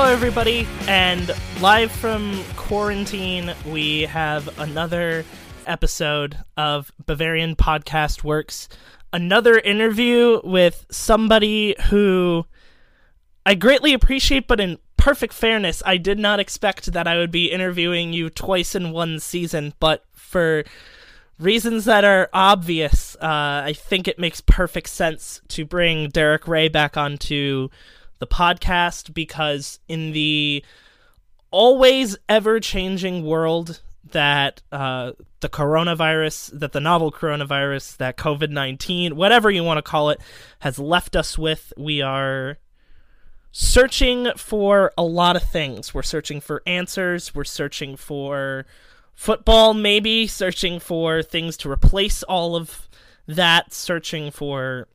Hello, everybody, and live from quarantine, we have another episode of Bavarian Podcast Works. Another interview with somebody who I greatly appreciate, but in perfect fairness, I did not expect that I would be interviewing you twice in one season, but for reasons that are obvious, uh, I think it makes perfect sense to bring Derek Rae back onto the podcast because in the always ever changing world that uh, the coronavirus, that the novel coronavirus, that COVID 19, whatever you want to call it, has left us with, we are searching for a lot of things. We're searching for answers, we're searching for football, maybe, searching for things to replace all of that, searching for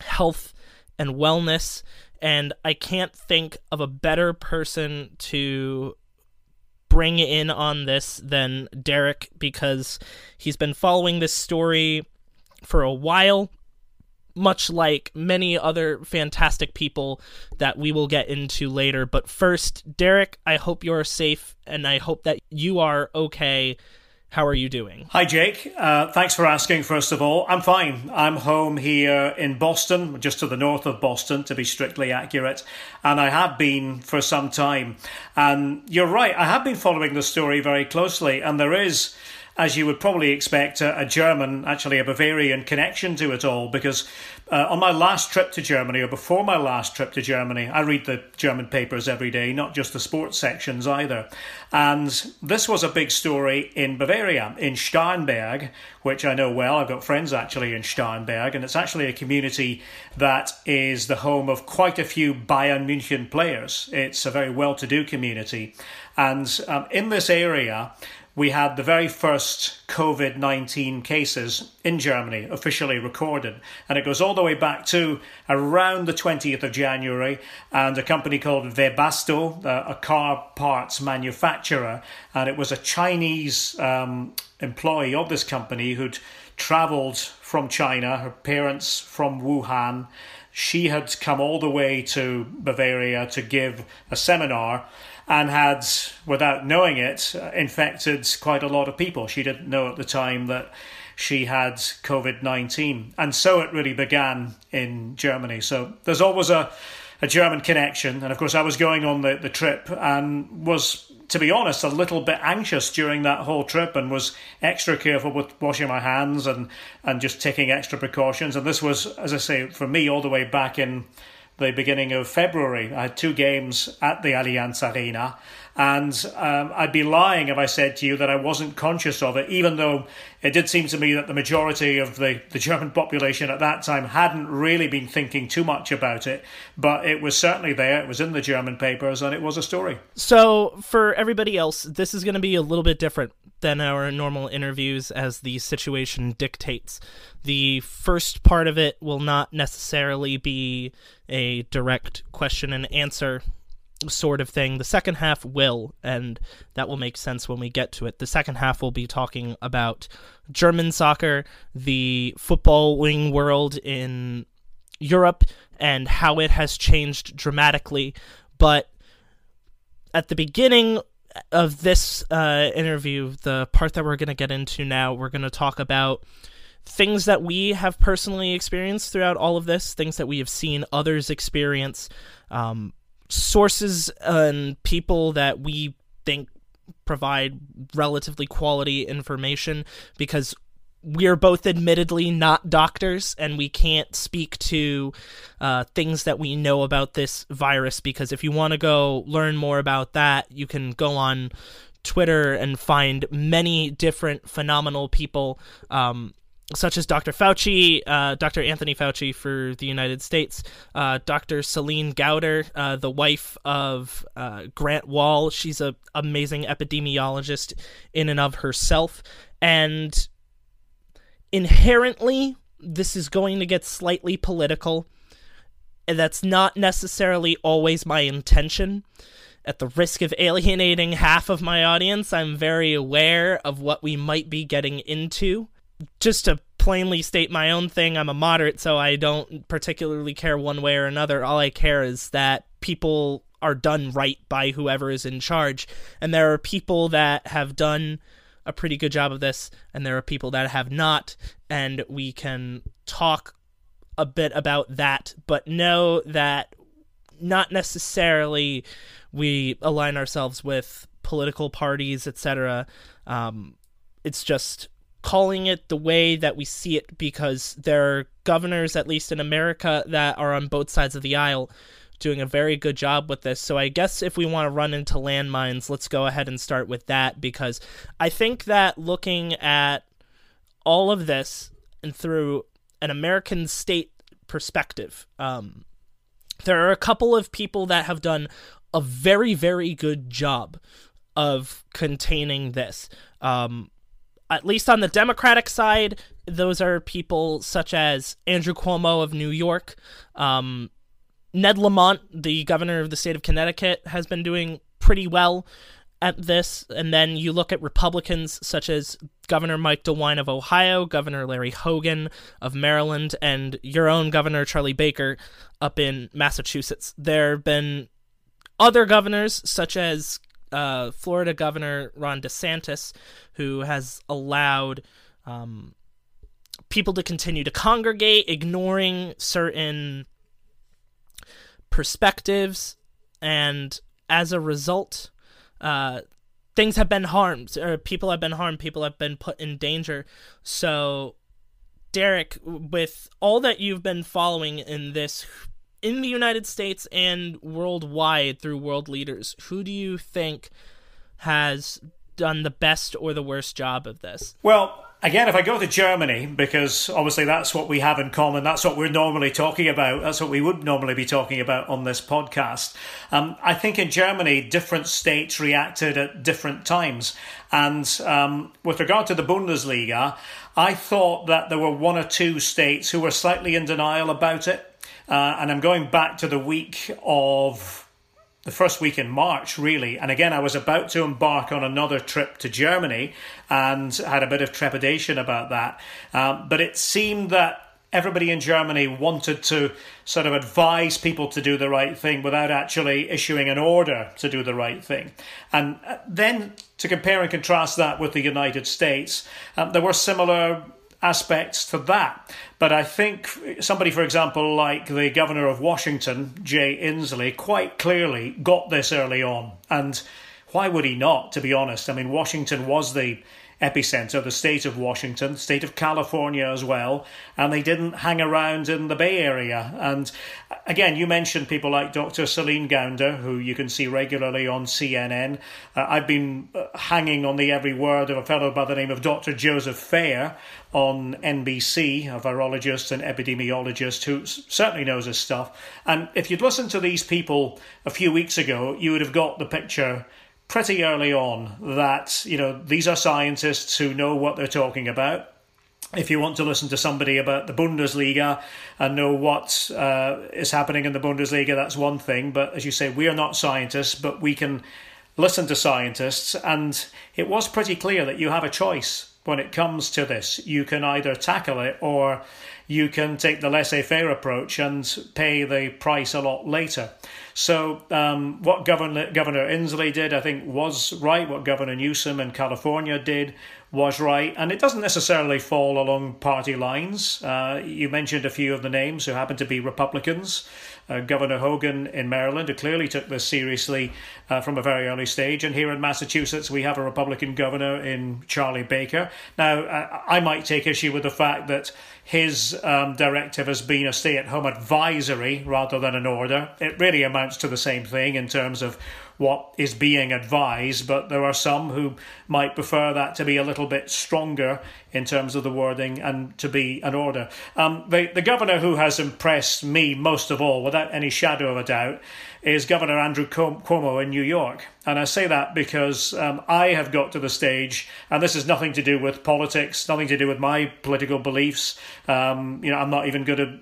health and wellness and I can't think of a better person to bring in on this than Derek because he's been following this story for a while much like many other fantastic people that we will get into later. But first, Derek, I hope you're safe and I hope that you are okay how are you doing? Hi, Jake. Uh, thanks for asking, first of all. I'm fine. I'm home here in Boston, just to the north of Boston, to be strictly accurate. And I have been for some time. And you're right, I have been following the story very closely. And there is as you would probably expect, a, a, German, actually a Bavarian connection to it all. Because uh, on my last trip to Germany, or before my last trip to Germany, I read the German papers every day, not just the sports sections either. And this was a big story in Bavaria, in Starnberg, which I know well. I've got friends actually in Starnberg, and it's actually a community that is the home of quite a few Bayern München players. It's a very well to do community. And um, in this area, we had the very first COVID 19 cases in Germany officially recorded. And it goes all the way back to around the 20th of January. And a company called Webasto, uh, a car parts manufacturer, and it was a Chinese um, employee of this company who'd traveled from China, her parents from Wuhan. She had come all the way to Bavaria to give a seminar and had, without knowing it, infected quite a lot of people. She didn't know at the time that she had COVID 19. And so it really began in Germany. So there's always a, a German connection. And of course, I was going on the, the trip and was, to be honest, a little bit anxious during that whole trip and was extra careful with washing my hands and, and just taking extra precautions. And this was, as I say, for me, all the way back in the beginning of February. I had two games at the Allianz Arena, and um, I'd be lying if I said to you that I wasn't conscious of it, even though it did seem to me that the majority of the, the German population at that time hadn't really been thinking too much about it. But it was certainly there, it was in the German papers, and it was a story. So, for everybody else, this is going to be a little bit different than our normal interviews as the situation dictates. The first part of it will not necessarily be a direct question and answer sort of thing. The second half will, and that will make sense when we get to it. The second half will be talking about German soccer, the football wing world in Europe, and how it has changed dramatically. But at the beginning of this uh, interview, the part that we're going to get into now, we're going to talk about things that we have personally experienced throughout all of this, things that we have seen others experience, um, sources and people that we think provide relatively quality information because we're both admittedly not doctors and we can't speak to uh, things that we know about this virus because if you want to go learn more about that you can go on twitter and find many different phenomenal people um, such as Dr. Fauci, uh, Dr. Anthony Fauci for the United States, uh, Dr. Celine Gounder, uh, the wife of uh, Grant Wahl. She's an amazing epidemiologist in and of herself. And inherently, this is going to get slightly political. And that's not necessarily always my intention. At the risk of alienating half of my audience, I'm very aware of what we might be getting into just to plainly state my own thing, I'm a moderate, so I don't particularly care one way or another. All I care is that people are done right by whoever is in charge. And there are people that have done a pretty good job of this, and there are people that have not. And we can talk a bit about that, but know that not necessarily we align ourselves with political parties, etc. Um, it's just calling it the way that we see it because there are governors, at least in America, that are on both sides of the aisle doing a very good job with this. So I guess if we want to run into landmines, let's go ahead and start with that because I think that looking at all of this and through an American state perspective, um, there are a couple of people that have done a very, very good job of containing this. Um, at least on the Democratic side, those are people such as Andrew Cuomo of New York. Um, Ned Lamont, the governor of the state of Connecticut, has been doing pretty well at this. And then you look at Republicans such as Governor Mike DeWine of Ohio, Governor Larry Hogan of Maryland, and your own Governor Charlie Baker up in Massachusetts. There have been other governors such as uh, Florida Governor Ron DeSantis, who has allowed um, people to continue to congregate, ignoring certain perspectives, and as a result, uh, things have been harmed, or people have been harmed, people have been put in danger. So, Derek, with all that you've been following in this in the United States and worldwide through world leaders, who do you think has done the best or the worst job of this? Well, again, if I go to Germany, because obviously that's what we have in common, that's what we're normally talking about, that's what we would normally be talking about on this podcast. Um, I think in Germany, different states reacted at different times. And um, with regard to the Bundesliga, I thought that there were one or two states who were slightly in denial about it. Uh, and I'm going back to the week of the first week in March, really. And again, I was about to embark on another trip to Germany and had a bit of trepidation about that. Um, but it seemed that everybody in Germany wanted to sort of advise people to do the right thing without actually issuing an order to do the right thing. And uh, then to compare and contrast that with the United States, um, there were similar aspects to that. But I think somebody, for example, like the governor of Washington, Jay Inslee, quite clearly got this early on. And why would he not, to be honest? I mean, Washington was the epicenter, the state of Washington, state of California as well, and they didn't hang around in the Bay Area. And again, you mentioned people like Dr. Celine Gounder, who you can see regularly on CNN. Uh, I've been uh, hanging on the every word of a fellow by the name of Dr. Joseph Fair on NBC, a virologist and epidemiologist who certainly knows his stuff. And if you'd listened to these people a few weeks ago, you would have got the picture pretty early on that you know these are scientists who know what they're talking about. If you want to listen to somebody about the Bundesliga and know what uh, is happening in the Bundesliga, that's one thing. But as you say, we are not scientists, but we can listen to scientists. And it was pretty clear that you have a choice when it comes to this. You can either tackle it or you can take the laissez faire approach and pay the price a lot later. So, um, what Governor, Governor Inslee did, I think, was right. What Governor Newsom in California did was right. And it doesn't necessarily fall along party lines. Uh, you mentioned a few of the names who happen to be Republicans. Uh, Governor Hogan in Maryland, who clearly took this seriously uh, from a very early stage. And here in Massachusetts, we have a Republican governor in Charlie Baker. Now, uh, I might take issue with the fact that his um, directive has been a stay at home advisory rather than an order. It really amounts to the same thing in terms of what is being advised, but there are some who might prefer that to be a little bit stronger in terms of the wording and to be an order. Um, the, the governor who has impressed me most of all, without any shadow of a doubt, is Governor Andrew Cuomo in New York. And I say that because um, I have got to the stage, and this is nothing to do with politics, nothing to do with my political beliefs. Um, you know, I'm not even going to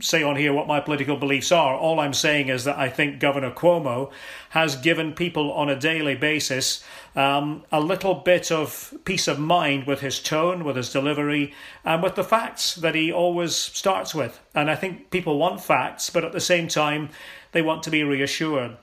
say on here what my political beliefs are. All I'm saying is that I think Governor Cuomo has given people on a daily basis um, a little bit of peace of mind with his tone, with his delivery, and with the facts that he always starts with. And I think people want facts, but at the same time, they want to be reassured.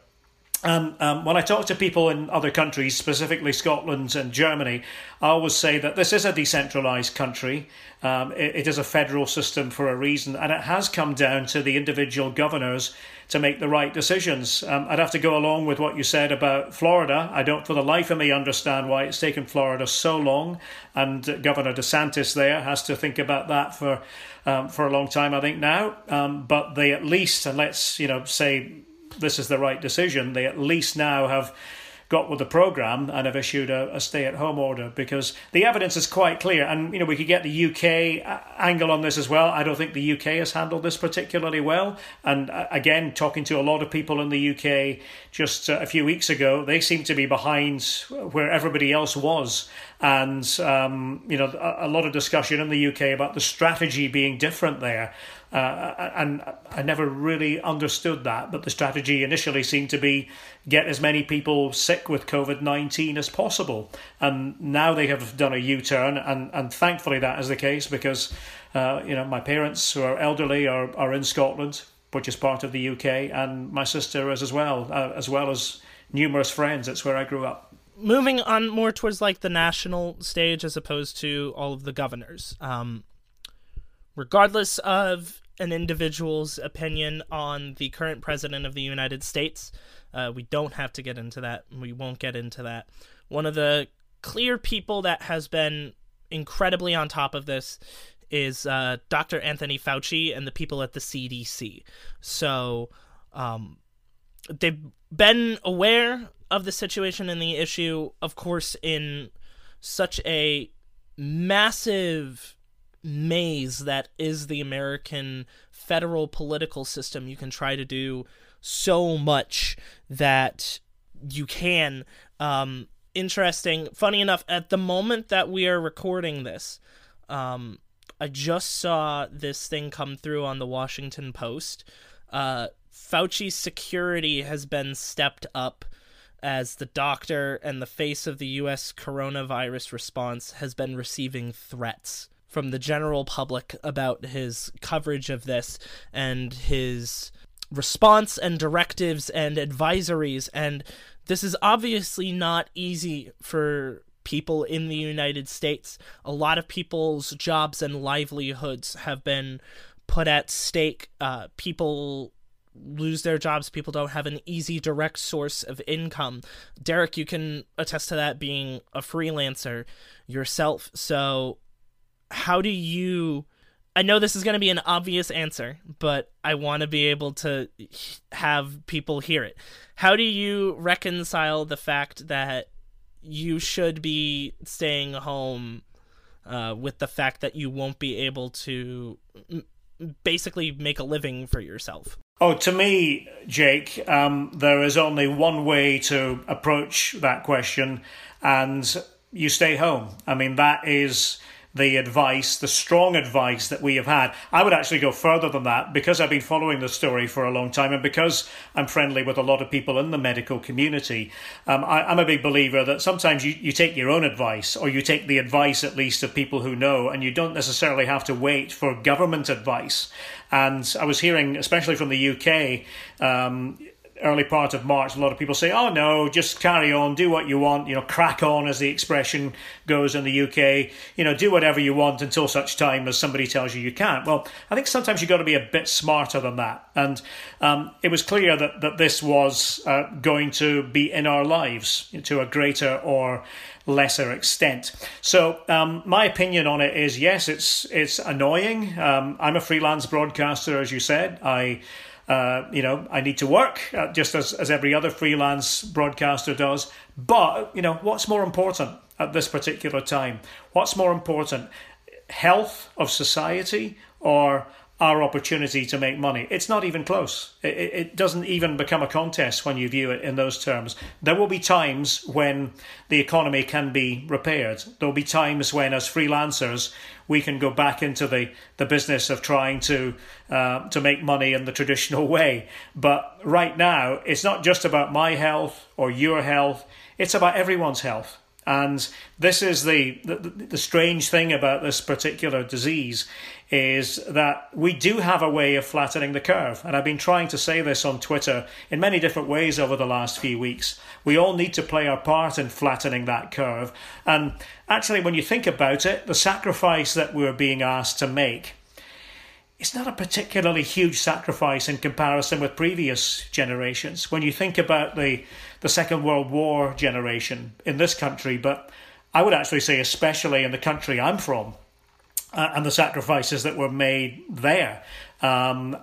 And um, when I talk to people in other countries, specifically Scotland and Germany, I always say that this is a decentralised country. Um, it, it is a federal system for a reason, and it has come down to the individual governors to make the right decisions. Um, I'd have to go along with what you said about Florida. I don't, for the life of me, understand why it's taken Florida so long, and Governor DeSantis there has to think about that for um, for a long time. I think now, um, but they at least, and let's you know say this is the right decision, they at least now have got with the program and have issued a, a stay-at-home order because the evidence is quite clear. And you know we could get the UK uh, angle on this as well. I don't think the UK has handled this particularly well. And uh, again, talking to a lot of people in the UK just uh, a few weeks ago, they seem to be behind where everybody else was. And um, you know a, a lot of discussion in the UK about the strategy being different there. Uh, and I never really understood that. But the strategy initially seemed to be get as many people sick with COVID 19 as possible. And now they have done a U turn, and, and thankfully that is the case because uh, you know my parents who are elderly are, are in Scotland, which is part of the UK, and my sister is as well, uh, as well as numerous friends. It's where I grew up. Moving on more towards like the national stage as opposed to all of the governors. Um, regardless of an individual's opinion on the current president of the United States. Uh, we don't have to get into that. We won't get into that. One of the clear people that has been incredibly on top of this is uh, Dr. Anthony Fauci and the people at the CDC. So um, they've been aware of the situation and the issue, of course, in such a massive maze that is the American federal political system. You can try to do so much that you can. Um, interesting. Funny enough, at the moment that we are recording this, um, I just saw this thing come through on the Washington Post. Uh, Fauci's security has been stepped up as the doctor and the face of the U.S. coronavirus response has been receiving threats from the general public about his coverage of this and his response and directives and advisories and this is obviously not easy for people in the United States. A lot of people's jobs and livelihoods have been put at stake. Uh, people lose their jobs. People don't have an easy, direct source of income. Derek, you can attest to that being a freelancer yourself. So how do you I know this is going to be an obvious answer, but I want to be able to have people hear it. How do you reconcile the fact that you should be staying home uh, with the fact that you won't be able to basically make a living for yourself? Oh, to me, Jake, um, there is only one way to approach that question, and you stay home. I mean, that is the advice, the strong advice that we have had. I would actually go further than that because I've been following the story for a long time and because I'm friendly with a lot of people in the medical community. Um, I, am a big believer that sometimes you, you take your own advice or you take the advice at least of people who know and you don't necessarily have to wait for government advice. And I was hearing, especially from the UK, um, early part of March, a lot of people say, "Oh no, just carry on, do what you want, you know, crack on," as the expression goes in the UK. You know, do whatever you want until such time as somebody tells you you can't. Well, I think sometimes you've got to be a bit smarter than that, and um, it was clear that that this was uh, going to be in our lives to a greater or lesser extent. So um, my opinion on it is yes, it's it's annoying. Um, I'm a freelance broadcaster, as you said. I uh, you know, I need to work uh, just as, as every other freelance broadcaster does. But, you know, what's more important at this particular time? What's more important? Health of society or our opportunity to make money. It's not even close. It, it, doesn't even become a contest when you view it in those terms. There will be times when the economy can be repaired. There will be times when, as freelancers, we can go back into the, the business of trying to uh, to make money in the traditional way. But right now, it's not just about my health or your health. It's about everyone's health. And this is the, the, the strange thing about this particular disease is that we do have a way of flattening the curve. And I've been trying to say this on Twitter in many different ways over the last few weeks. We all need to play our part in flattening that curve. And actually, when you think about it, the sacrifice that we're being asked to make it's not a particularly huge sacrifice in comparison with previous generations. When you think about the, the Second World War generation in this country, but I would actually say, especially in the country I'm from, uh, and the sacrifices that were made there. Um,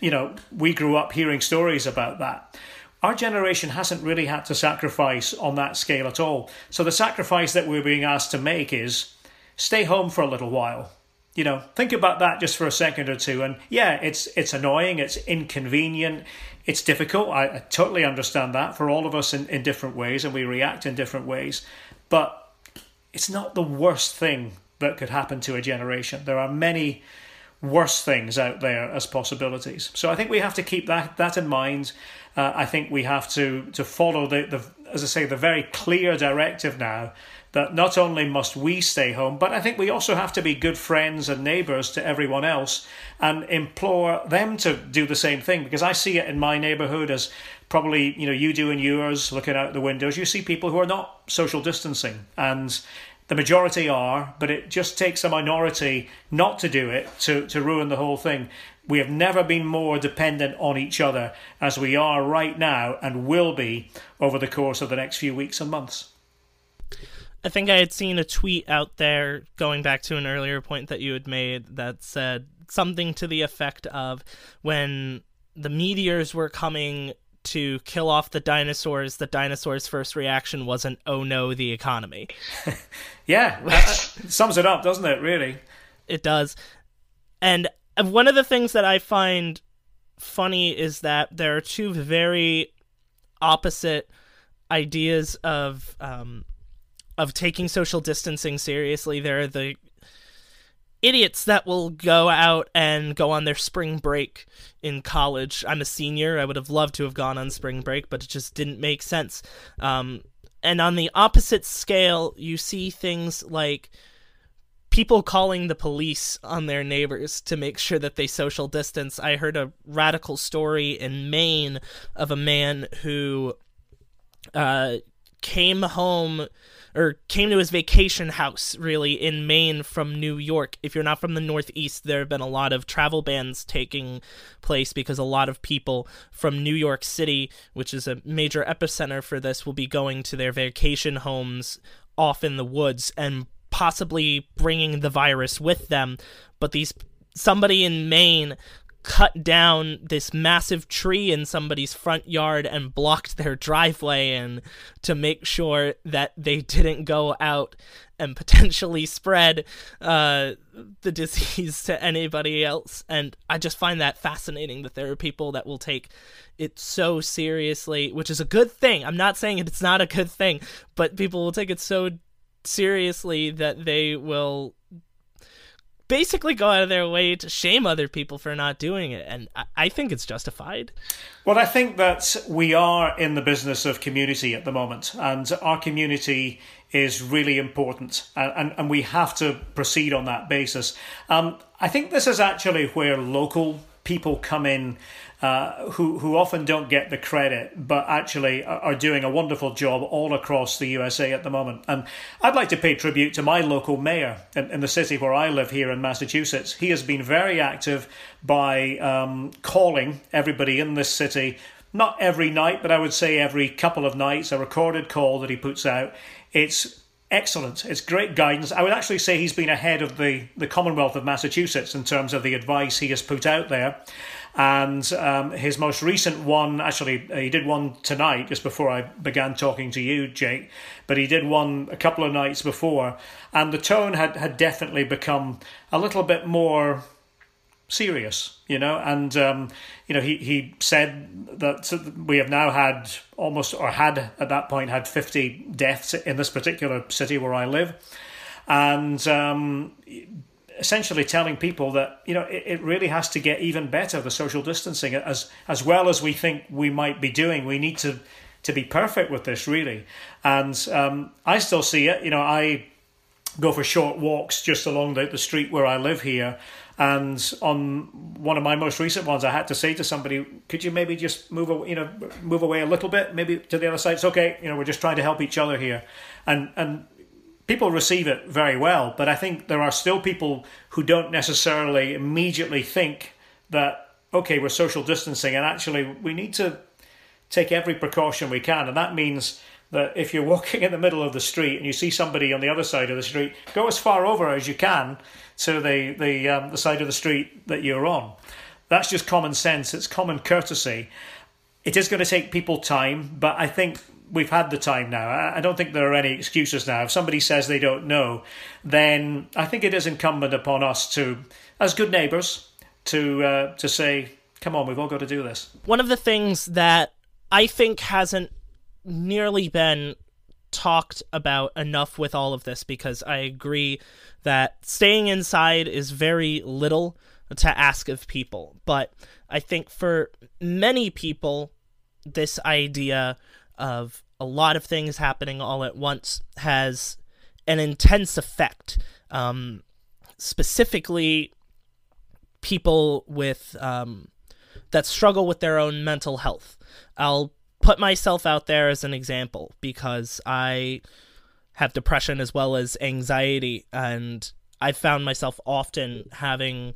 you know, we grew up hearing stories about that. Our generation hasn't really had to sacrifice on that scale at all. So the sacrifice that we're being asked to make is stay home for a little while you know, think about that just for a second or two. And yeah, it's it's annoying, it's inconvenient, it's difficult. I, I totally understand that for all of us in, in different ways, and we react in different ways. But it's not the worst thing that could happen to a generation. There are many worse things out there as possibilities. So I think we have to keep that that in mind. Uh, I think we have to to follow the, the as I say the very clear directive now that not only must we stay home, but I think we also have to be good friends and neighbours to everyone else and implore them to do the same thing. Because I see it in my neighbourhood as probably you know you do in yours, looking out the windows. You see people who are not social distancing, and the majority are, but it just takes a minority not to do it to, to ruin the whole thing. We have never been more dependent on each other as we are right now and will be over the course of the next few weeks and months. I think I had seen a tweet out there going back to an earlier point that you had made that said something to the effect of when the meteors were coming to kill off the dinosaurs, the dinosaurs' first reaction wasn't, oh no, the economy. yeah, that sums it up, doesn't it, really? It does. And one of the things that I find funny is that there are two very opposite ideas of um, of taking social distancing seriously. There are the idiots that will go out and go on their spring break in college. I'm a senior. I would have loved to have gone on spring break, but it just didn't make sense. Um, and on the opposite scale, you see things like people calling the police on their neighbors to make sure that they social distance. I heard a radical story in Maine of a man who uh, came home or came to his vacation house really in Maine from New York. If you're not from the Northeast, there have been a lot of travel bans taking place because a lot of people from New York City, which is a major epicenter for this, will be going to their vacation homes off in the woods and possibly bringing the virus with them. But these somebody in Maine cut down this massive tree in somebody's front yard and blocked their driveway and to make sure that they didn't go out and potentially spread uh, the disease to anybody else. And i just find that fascinating that there are people that will take it so seriously which is a good thing. I'm not saying it's not a good thing but people will take it so seriously that they will basically go out of their way to shame other people for not doing it. And I think it's justified. Well, I think that we are in the business of community at the moment, and our community is really important, and, and, and we have to proceed on that basis. Um, I think this is actually where local people come in uh, who who often don't get the credit, but actually are doing a wonderful job all across the USA at the moment. And I'd like to pay tribute to my local mayor in, in the city where I live here in Massachusetts. He has been very active by um, calling everybody in this city. Not every night, but I would say every couple of nights, a recorded call that he puts out. It's excellent. It's great guidance. I would actually say he's been ahead of the, the Commonwealth of Massachusetts in terms of the advice he has put out there. And um, his most recent one, actually, he did one tonight, just before I began talking to you, Jake. But he did one a couple of nights before, and the tone had, had definitely become a little bit more serious, you know. And um, you know, he he said that we have now had almost, or had at that point, had fifty deaths in this particular city where I live, and um, essentially telling people that you know it, it really has to get even better the social distancing as as well as we think we might be doing we need to to be perfect with this really and um, i still see it you know i go for short walks just along the, the street where i live here And on one of my most recent ones, I had to say to somebody, "Could you maybe just move, away, you know, move away a little bit, maybe to the other side? It's okay. You know, we're just trying to help each other here." And and people receive it very well, but I think there are still people who don't necessarily immediately think that okay, we're social distancing, and actually we need to take every precaution we can, and that means that if you're walking in the middle of the street and you see somebody on the other side of the street, go as far over as you can to the the um, the side of the street that you're on. That's just common sense. It's common courtesy. It is going to take people time, but I think we've had the time now. I don't think there are any excuses now. If somebody says they don't know, then I think it is incumbent upon us to, as good neighbours, to uh, to say, "Come on, we've all got to do this." One of the things that I think hasn't nearly been talked about enough with all of this because I agree that staying inside is very little to ask of people. But I think for many people, this idea of a lot of things happening all at once has an intense effect. Um, specifically, people with um, that struggle with their own mental health. I'll put myself out there as an example because I have depression as well as anxiety, and I found myself often having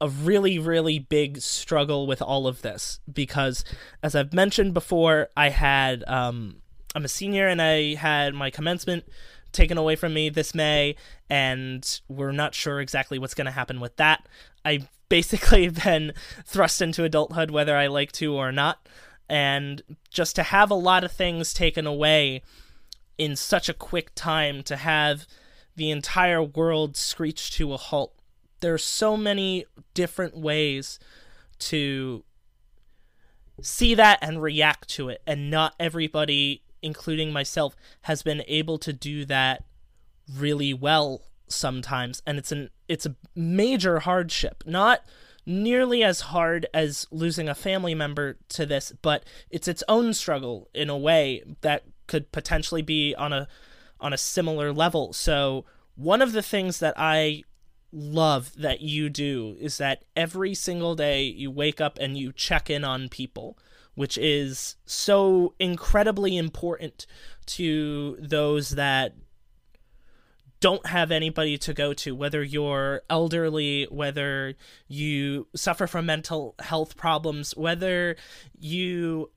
a really, really big struggle with all of this because, as I've mentioned before, I had um, I'm a senior and I had my commencement taken away from me this May, and we're not sure exactly what's going to happen with that. I basically been thrust into adulthood whether I like to or not, and just to have a lot of things taken away in such a quick time, to have the entire world screech to a halt. There's so many different ways to see that and react to it, and not everybody including myself, has been able to do that really well sometimes. And it's an it's a major hardship. Not nearly as hard as losing a family member to this but it's its own struggle in a way that could potentially be on a on a similar level. So one of the things that i love that you do is that every single day you wake up and you check in on people which is so incredibly important to those that don't have anybody to go to, whether you're elderly, whether you suffer from mental health problems, whether you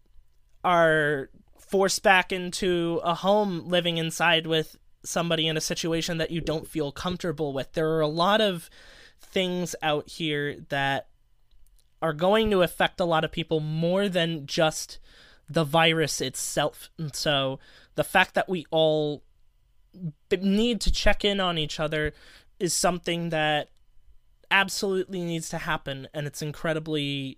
are forced back into a home living inside with somebody in a situation that you don't feel comfortable with. There are a lot of things out here that are going to affect a lot of people more than just the virus itself. And so the fact that we all need to check in on each other is something that absolutely needs to happen and it's incredibly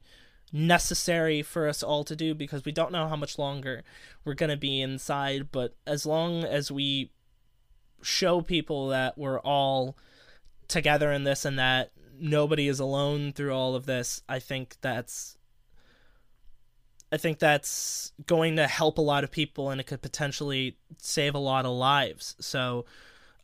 necessary for us all to do because we don't know how much longer we're going to be inside but as long as we show people that we're all together in this and that nobody is alone through all of this, I think that's I think that's going to help a lot of people and it could potentially save a lot of lives. So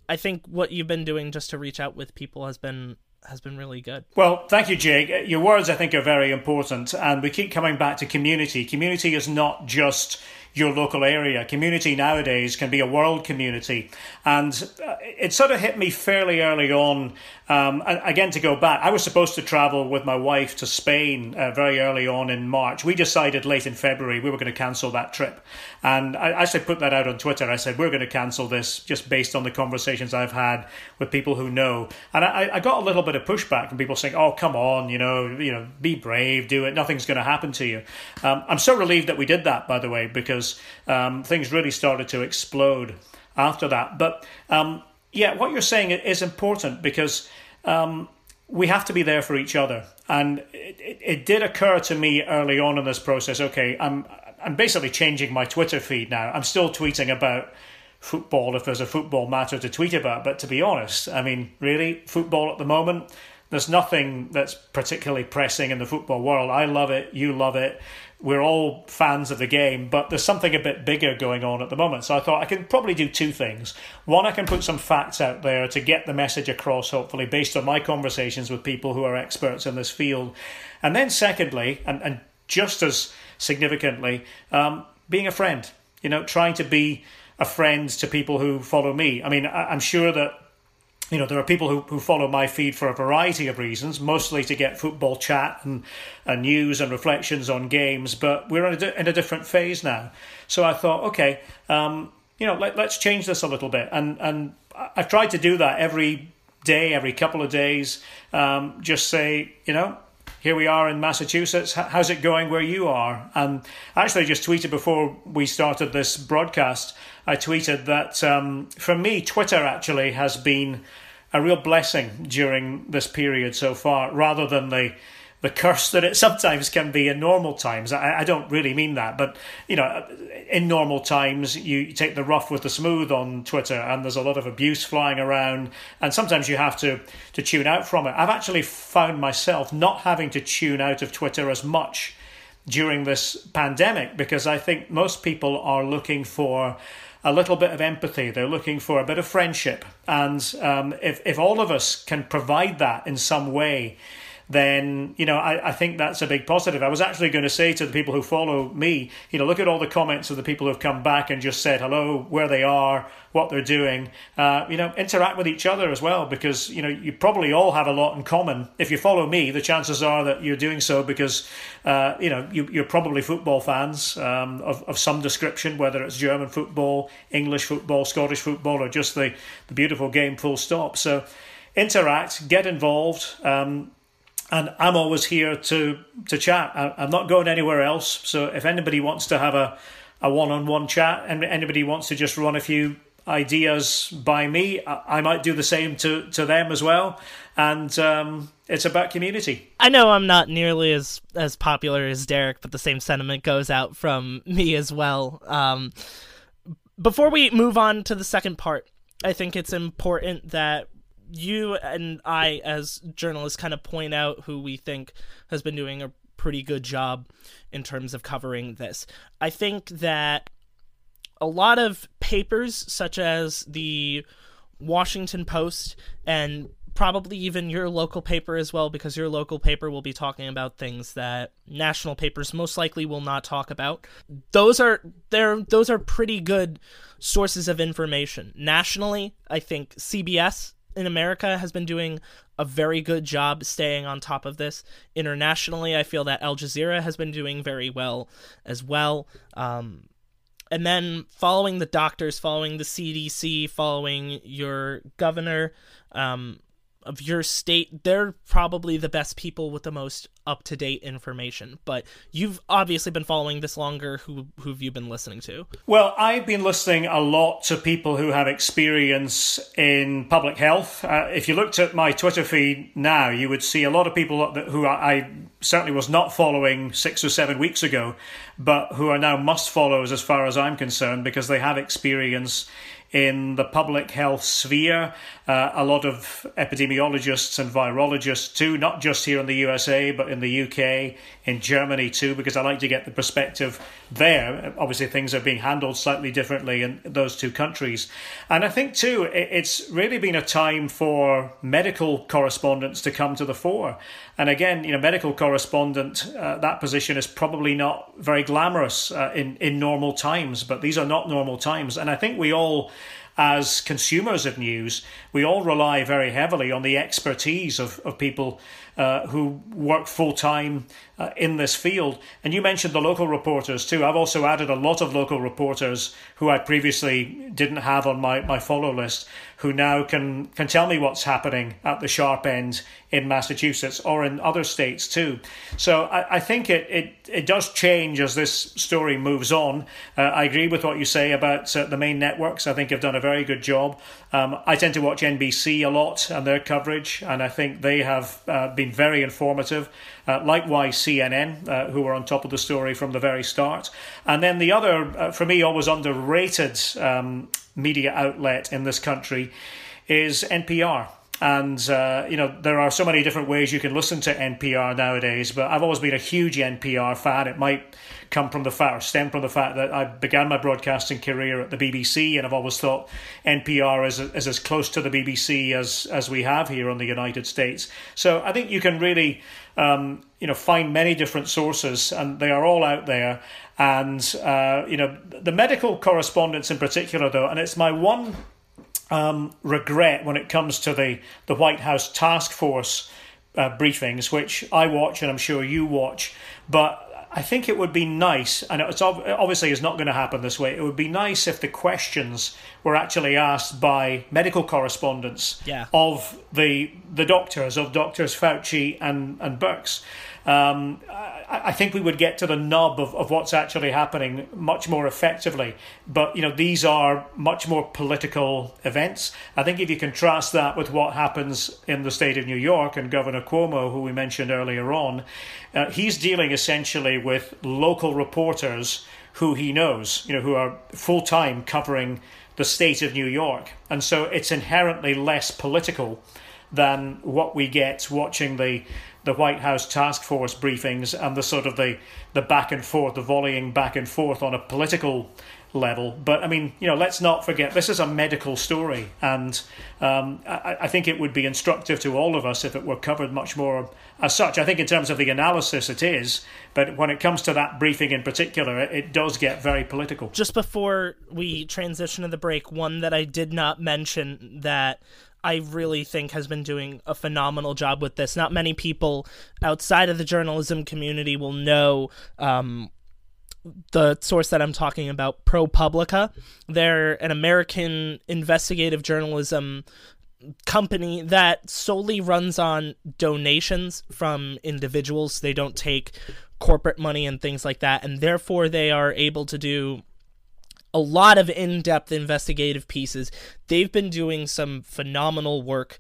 I think what you've been doing just to reach out with people has been has been really good. Well, thank you, Jake. Your words I think are very important and we keep coming back to community. Community is not just your local area. Community nowadays can be a world community. And uh, it sort of hit me fairly early on. Um, again, to go back, I was supposed to travel with my wife to Spain uh, very early on in March. We decided late in February we were going to cancel that trip. And I actually put that out on Twitter. I said, we're going to cancel this just based on the conversations I've had with people who know. And I, I got a little bit of pushback from people saying, oh, come on, you know, you know, be brave, do it. Nothing's going to happen to you. Um, I'm so relieved that we did that, by the way, because um, things really started to explode after that. But um, yeah, what you're saying is important because um, we have to be there for each other. And it, it, it, did occur to me early on in this process. Okay, I'm I'm basically changing my Twitter feed now. I'm still tweeting about football if there's a football matter to tweet about. But to be honest, I mean, really, football at the moment there's nothing that's particularly pressing in the football world. I love it. You love it. We're all fans of the game, but there's something a bit bigger going on at the moment. So I thought I can probably do two things. One, I can put some facts out there to get the message across, hopefully, based on my conversations with people who are experts in this field. And then, secondly, and, and just as significantly, um, being a friend, you know, trying to be a friend to people who follow me. I mean, I, I'm sure that you know, there are people who, who follow my feed for a variety of reasons, mostly to get football chat and, and news and reflections on games, but we're in a, in a different phase now. So I thought, okay, um, you know, let, let's change this a little bit. And, and I've tried to do that every day, every couple of days. Um, just say, you know, here we are in Massachusetts. How's it going where you are? And actually, I just tweeted before we started this broadcast. I tweeted that um, for me, Twitter actually has been a real blessing during this period so far, rather than the the curse that it sometimes can be in normal times. I, I don't really mean that, but you know, in normal times, you take the rough with the smooth on Twitter, and there's a lot of abuse flying around, and sometimes you have to to tune out from it. I've actually found myself not having to tune out of Twitter as much during this pandemic because I think most people are looking for a little bit of empathy. They're looking for a bit of friendship, and um, if if all of us can provide that in some way then you know I, I think that's a big positive. I was actually going to say to the people who follow me, you know, look at all the comments of the people who have come back and just said hello, where they are, what they're doing. Uh, you know, interact with each other as well because you know you probably all have a lot in common. If you follow me, the chances are that you're doing so because uh, you know you, you're probably football fans um, of of some description, whether it's German football, English football, Scottish football, or just the the beautiful game. Full stop. So interact, get involved. Um, and I'm always here to to chat. I, am not going anywhere else. So if anybody wants to have a a one on one chat, and anybody wants to just run a few ideas by me, I, I might do the same to to them as well. And um, it's about community. I know I'm not nearly as as popular as Derek, but the same sentiment goes out from me as well. Um, before we move on to the second part, I think it's important that you and I, as journalists, kind of point out who we think has been doing a pretty good job in terms of covering this. I think that a lot of papers, such as the Washington Post and probably even your local paper as well because your local paper will be talking about things that national papers most likely will not talk about those are they're those are pretty good sources of information nationally i think cbs in America has been doing a very good job staying on top of this. Internationally, I feel that Al Jazeera has been doing very well as well. Um, and then following the doctors, following the CDC, following your governor, um, of your state, they're probably the best people with the most up to date information. But you've obviously been following this longer. Who who have you been listening to? Well, I've been listening a lot to people who have experience in public health. Uh, if you looked at my Twitter feed now, you would see a lot of people who I certainly was not following six or seven weeks ago, but who are now must follows as far as I'm concerned because they have experience in the public health sphere. Uh, a lot of epidemiologists and virologists too, not just here in the USA, but in the UK, in Germany too, because I like to get the perspective there. Obviously, things are being handled slightly differently in those two countries. And I think too, it's really been a time for medical correspondents to come to the fore. And again, you know, medical correspondent, uh, that position is probably not very glamorous uh, in, in normal times, but these are not normal times. And I think we all as consumers of news, we all rely very heavily on the expertise of, of people uh, who work full time uh, in this field. And you mentioned the local reporters too. I've also added a lot of local reporters who I previously didn't have on my, my follow list, who now can, can tell me what's happening at the sharp end in Massachusetts or in other states too. So I, I think it, it, it does change as this story moves on. Uh, I agree with what you say about uh, the main networks. I think have done a very good job. Um, I tend to watch NBC a lot and their coverage, and I think they have uh, been very informative. Uh, likewise, CNN, uh, who were on top of the story from the very start. And then the other, uh, for me, always underrated um, media outlet in this country is NPR. And, uh, you know, there are so many different ways you can listen to NPR nowadays, but I've always been a huge NPR fan. It might come from the fact, or stem from the fact that I began my broadcasting career at the BBC, and I've always thought NPR is, is as close to the BBC as, as we have here in the United States. So I think you can really, um, you know, find many different sources, and they are all out there. And, uh, you know, the medical correspondence in particular, though, and it's my one um, regret when it comes to the, the White House task force uh, briefings, which I watch and I'm sure you watch. But I think it would be nice, and it's obviously is not going to happen this way. It would be nice if the questions were actually asked by medical correspondents yeah. of the the doctors, of doctors Fauci and and Birx. Um, I, I, think we would get to the nub of, of what's actually happening much more effectively. But you know, these are much more political events. I think if you contrast that with what happens in the state of New York and Governor Cuomo, who we mentioned earlier on, uh, he's dealing essentially with local reporters who he knows, you know, who are full time covering the state of New York, and so it's inherently less political than what we get watching the the White House task force briefings and the sort of the the back and forth, the volleying back and forth on a political level. But I mean, you know, let's not forget this is a medical story, and um, I, I, think it would be instructive to all of us if it were covered much more as such. I think in terms of the analysis, it is, but when it comes to that briefing in particular, it, it does get very political. Just before we transition to the break, one that I did not mention that I really think has been doing a phenomenal job with this. Not many people outside of the journalism community will know um, the source that I'm talking about, ProPublica. They're an American investigative journalism company that solely runs on donations from individuals. They don't take corporate money and things like that, and therefore they are able to do a lot of in depth investigative pieces. They've been doing some phenomenal work,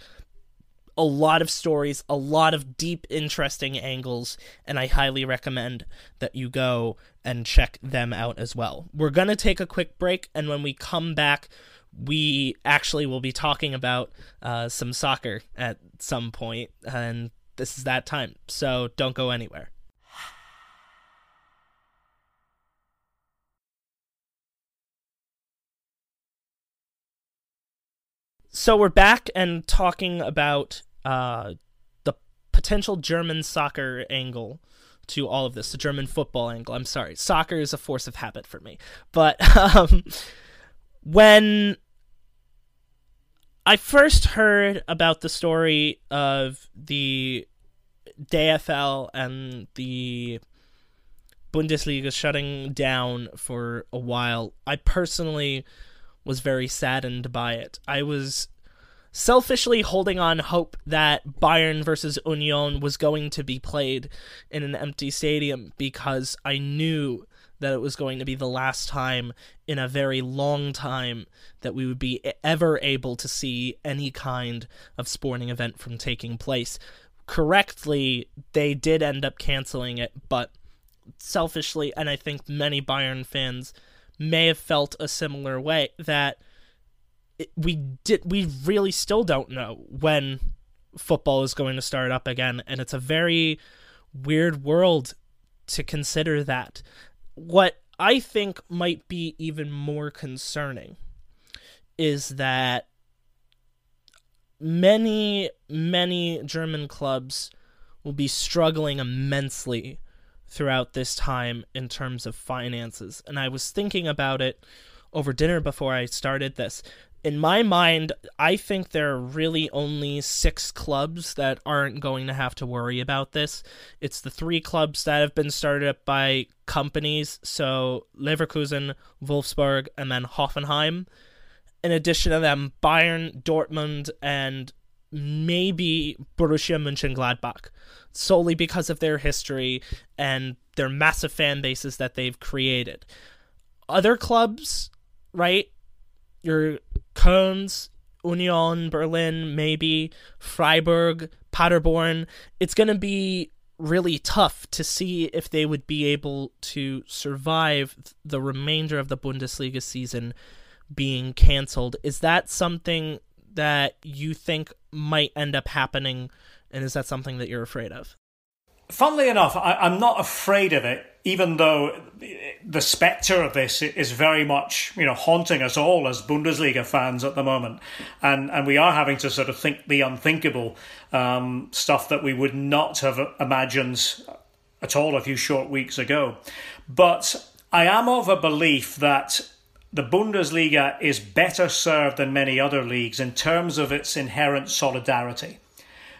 a lot of stories, a lot of deep, interesting angles, and I highly recommend that you go and check them out as well. We're going to take a quick break, and when we come back, we actually will be talking about uh, some soccer at some point, and this is that time. So don't go anywhere. So we're back and talking about uh, the potential German soccer angle to all of this, the German football angle. I'm sorry, soccer is a force of habit for me. But um, when I first heard about the story of the DFL and the Bundesliga shutting down for a while, I personally was very saddened by it. I was selfishly holding on hope that Bayern versus Union was going to be played in an empty stadium because I knew that it was going to be the last time in a very long time that we would be ever able to see any kind of sporting event from taking place. Correctly, they did end up canceling it, but selfishly, and I think many Bayern fans may have felt a similar way that we did we really still don't know when football is going to start up again and it's a very weird world to consider that. What i think might be even more concerning is that many many german clubs will be struggling immensely throughout this time in terms of finances. And I was thinking about it over dinner before I started this. In my mind, I think there are really only six clubs that aren't going to have to worry about this. It's the three clubs that have been started up by companies, so Leverkusen, Wolfsburg, and then Hoffenheim. In addition to them, Bayern, Dortmund, and maybe Borussia Mönchengladbach solely because of their history and their massive fan bases that they've created. Other clubs, right? Your Köln's, Union, Berlin, maybe Freiburg, Paderborn. It's going to be really tough to see if they would be able to survive the remainder of the Bundesliga season being canceled. Is that something that you think might end up happening, and is that something that you're afraid of? Funnily enough, I, I'm not afraid of it, even though the spectre of this is very much, you know, haunting us all as Bundesliga fans at the moment, and and we are having to sort of think the unthinkable, um, stuff that we would not have imagined at all a few short weeks ago. But I am of a belief that the Bundesliga is better served than many other leagues in terms of its inherent solidarity.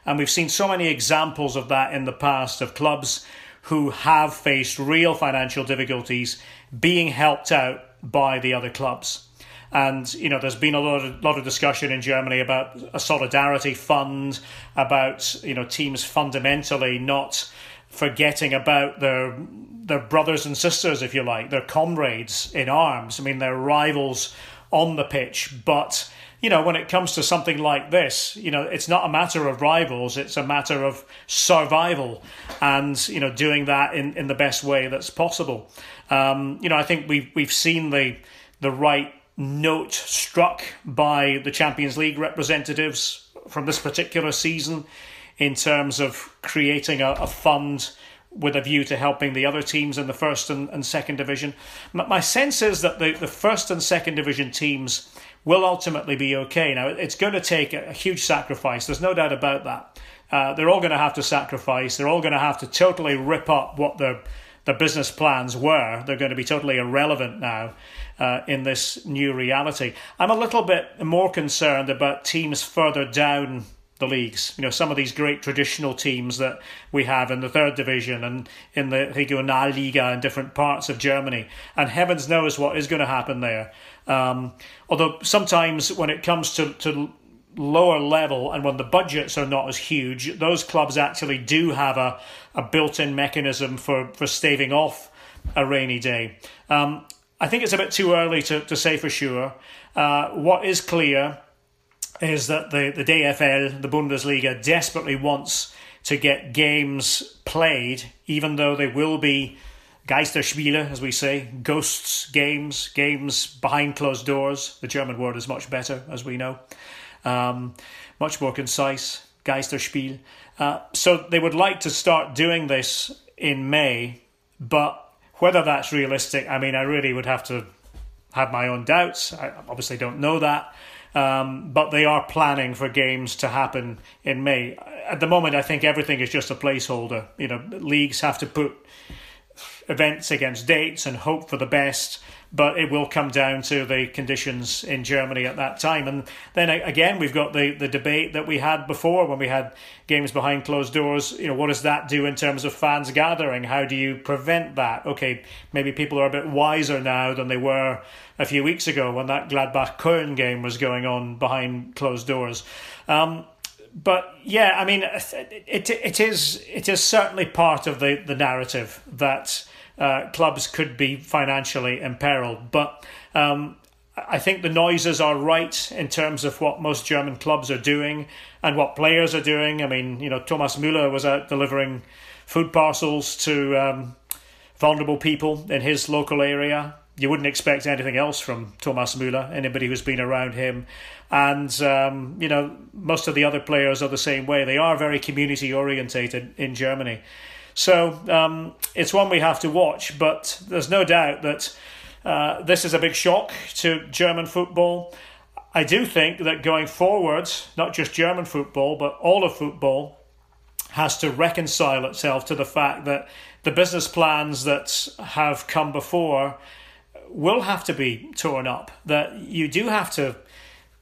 And we've seen so many examples of that in the past of clubs who have faced real financial difficulties being helped out by the other clubs. And you know, there's been a lot of, lot of discussion in Germany about a solidarity fund, about you know teams fundamentally not forgetting about their their brothers and sisters, if you like, their comrades in arms. I mean, their rivals on the pitch, but you know, when it comes to something like this, you know, it's not a matter of rivals, it's a matter of survival and, you know, doing that in, in the best way that's possible. Um, you know, I think we've, we've seen the, the right note struck by the Champions League representatives from this particular season in terms of creating a, a fund with a view to helping the other teams in the first and, and second division. My sense is that the, the first and second division teams will ultimately be okay. Now, it's going to take a, huge sacrifice. There's no doubt about that. Uh, they're all going to have to sacrifice. They're all going to have to totally rip up what their their business plans were. They're going to be totally irrelevant now uh, in this new reality. I'm a little bit more concerned about teams further down the leagues. You know, some of these great traditional teams that we have in the third division and in the Regionalliga in different parts of Germany. And heavens knows what is going to happen there. Um, although sometimes when it comes to, to lower level and when the budgets are not as huge, those clubs actually do have a, a built in mechanism for, for staving off a rainy day. Um, I think it's a bit too early to, to say for sure. Uh, what is clear is that the, the DFL, the Bundesliga, desperately wants to get games played, even though they will be Geisterspiele, as we say, ghosts games, games behind closed doors. The German word is much better, as we know, um, much more concise. Geisterspiel. Uh, so they would like to start doing this in May, but whether that's realistic, I mean, I really would have to have my own doubts. I obviously don't know that. Um, but they are planning for games to happen in May. At the moment, I think everything is just a placeholder. You know, leagues have to put events against dates and hope for the best but it will come down to the conditions in Germany at that time. And then again, we've got the, the debate that we had before when we had games behind closed doors. You know, what does that do in terms of fans gathering? How do you prevent that? Okay, maybe people are a bit wiser now than they were a few weeks ago when that Gladbach Köln game was going on behind closed doors. Um, but yeah, I mean, it, it is it is certainly part of the, the narrative that uh, clubs could be financially imperiled. But um, I think the noises are right in terms of what most German clubs are doing and what players are doing. I mean, you know, Thomas Müller was out delivering food parcels to um, vulnerable people in his local area. You wouldn't expect anything else from Thomas Müller, anybody who's been around him. And, um, you know, most of the other players are the same way. They are very community orientated in Germany. So um, it's one we have to watch, but there's no doubt that uh, this is a big shock to German football. I do think that going forward, not just German football, but all of football has to reconcile itself to the fact that the business plans that have come before will have to be torn up. That you do have to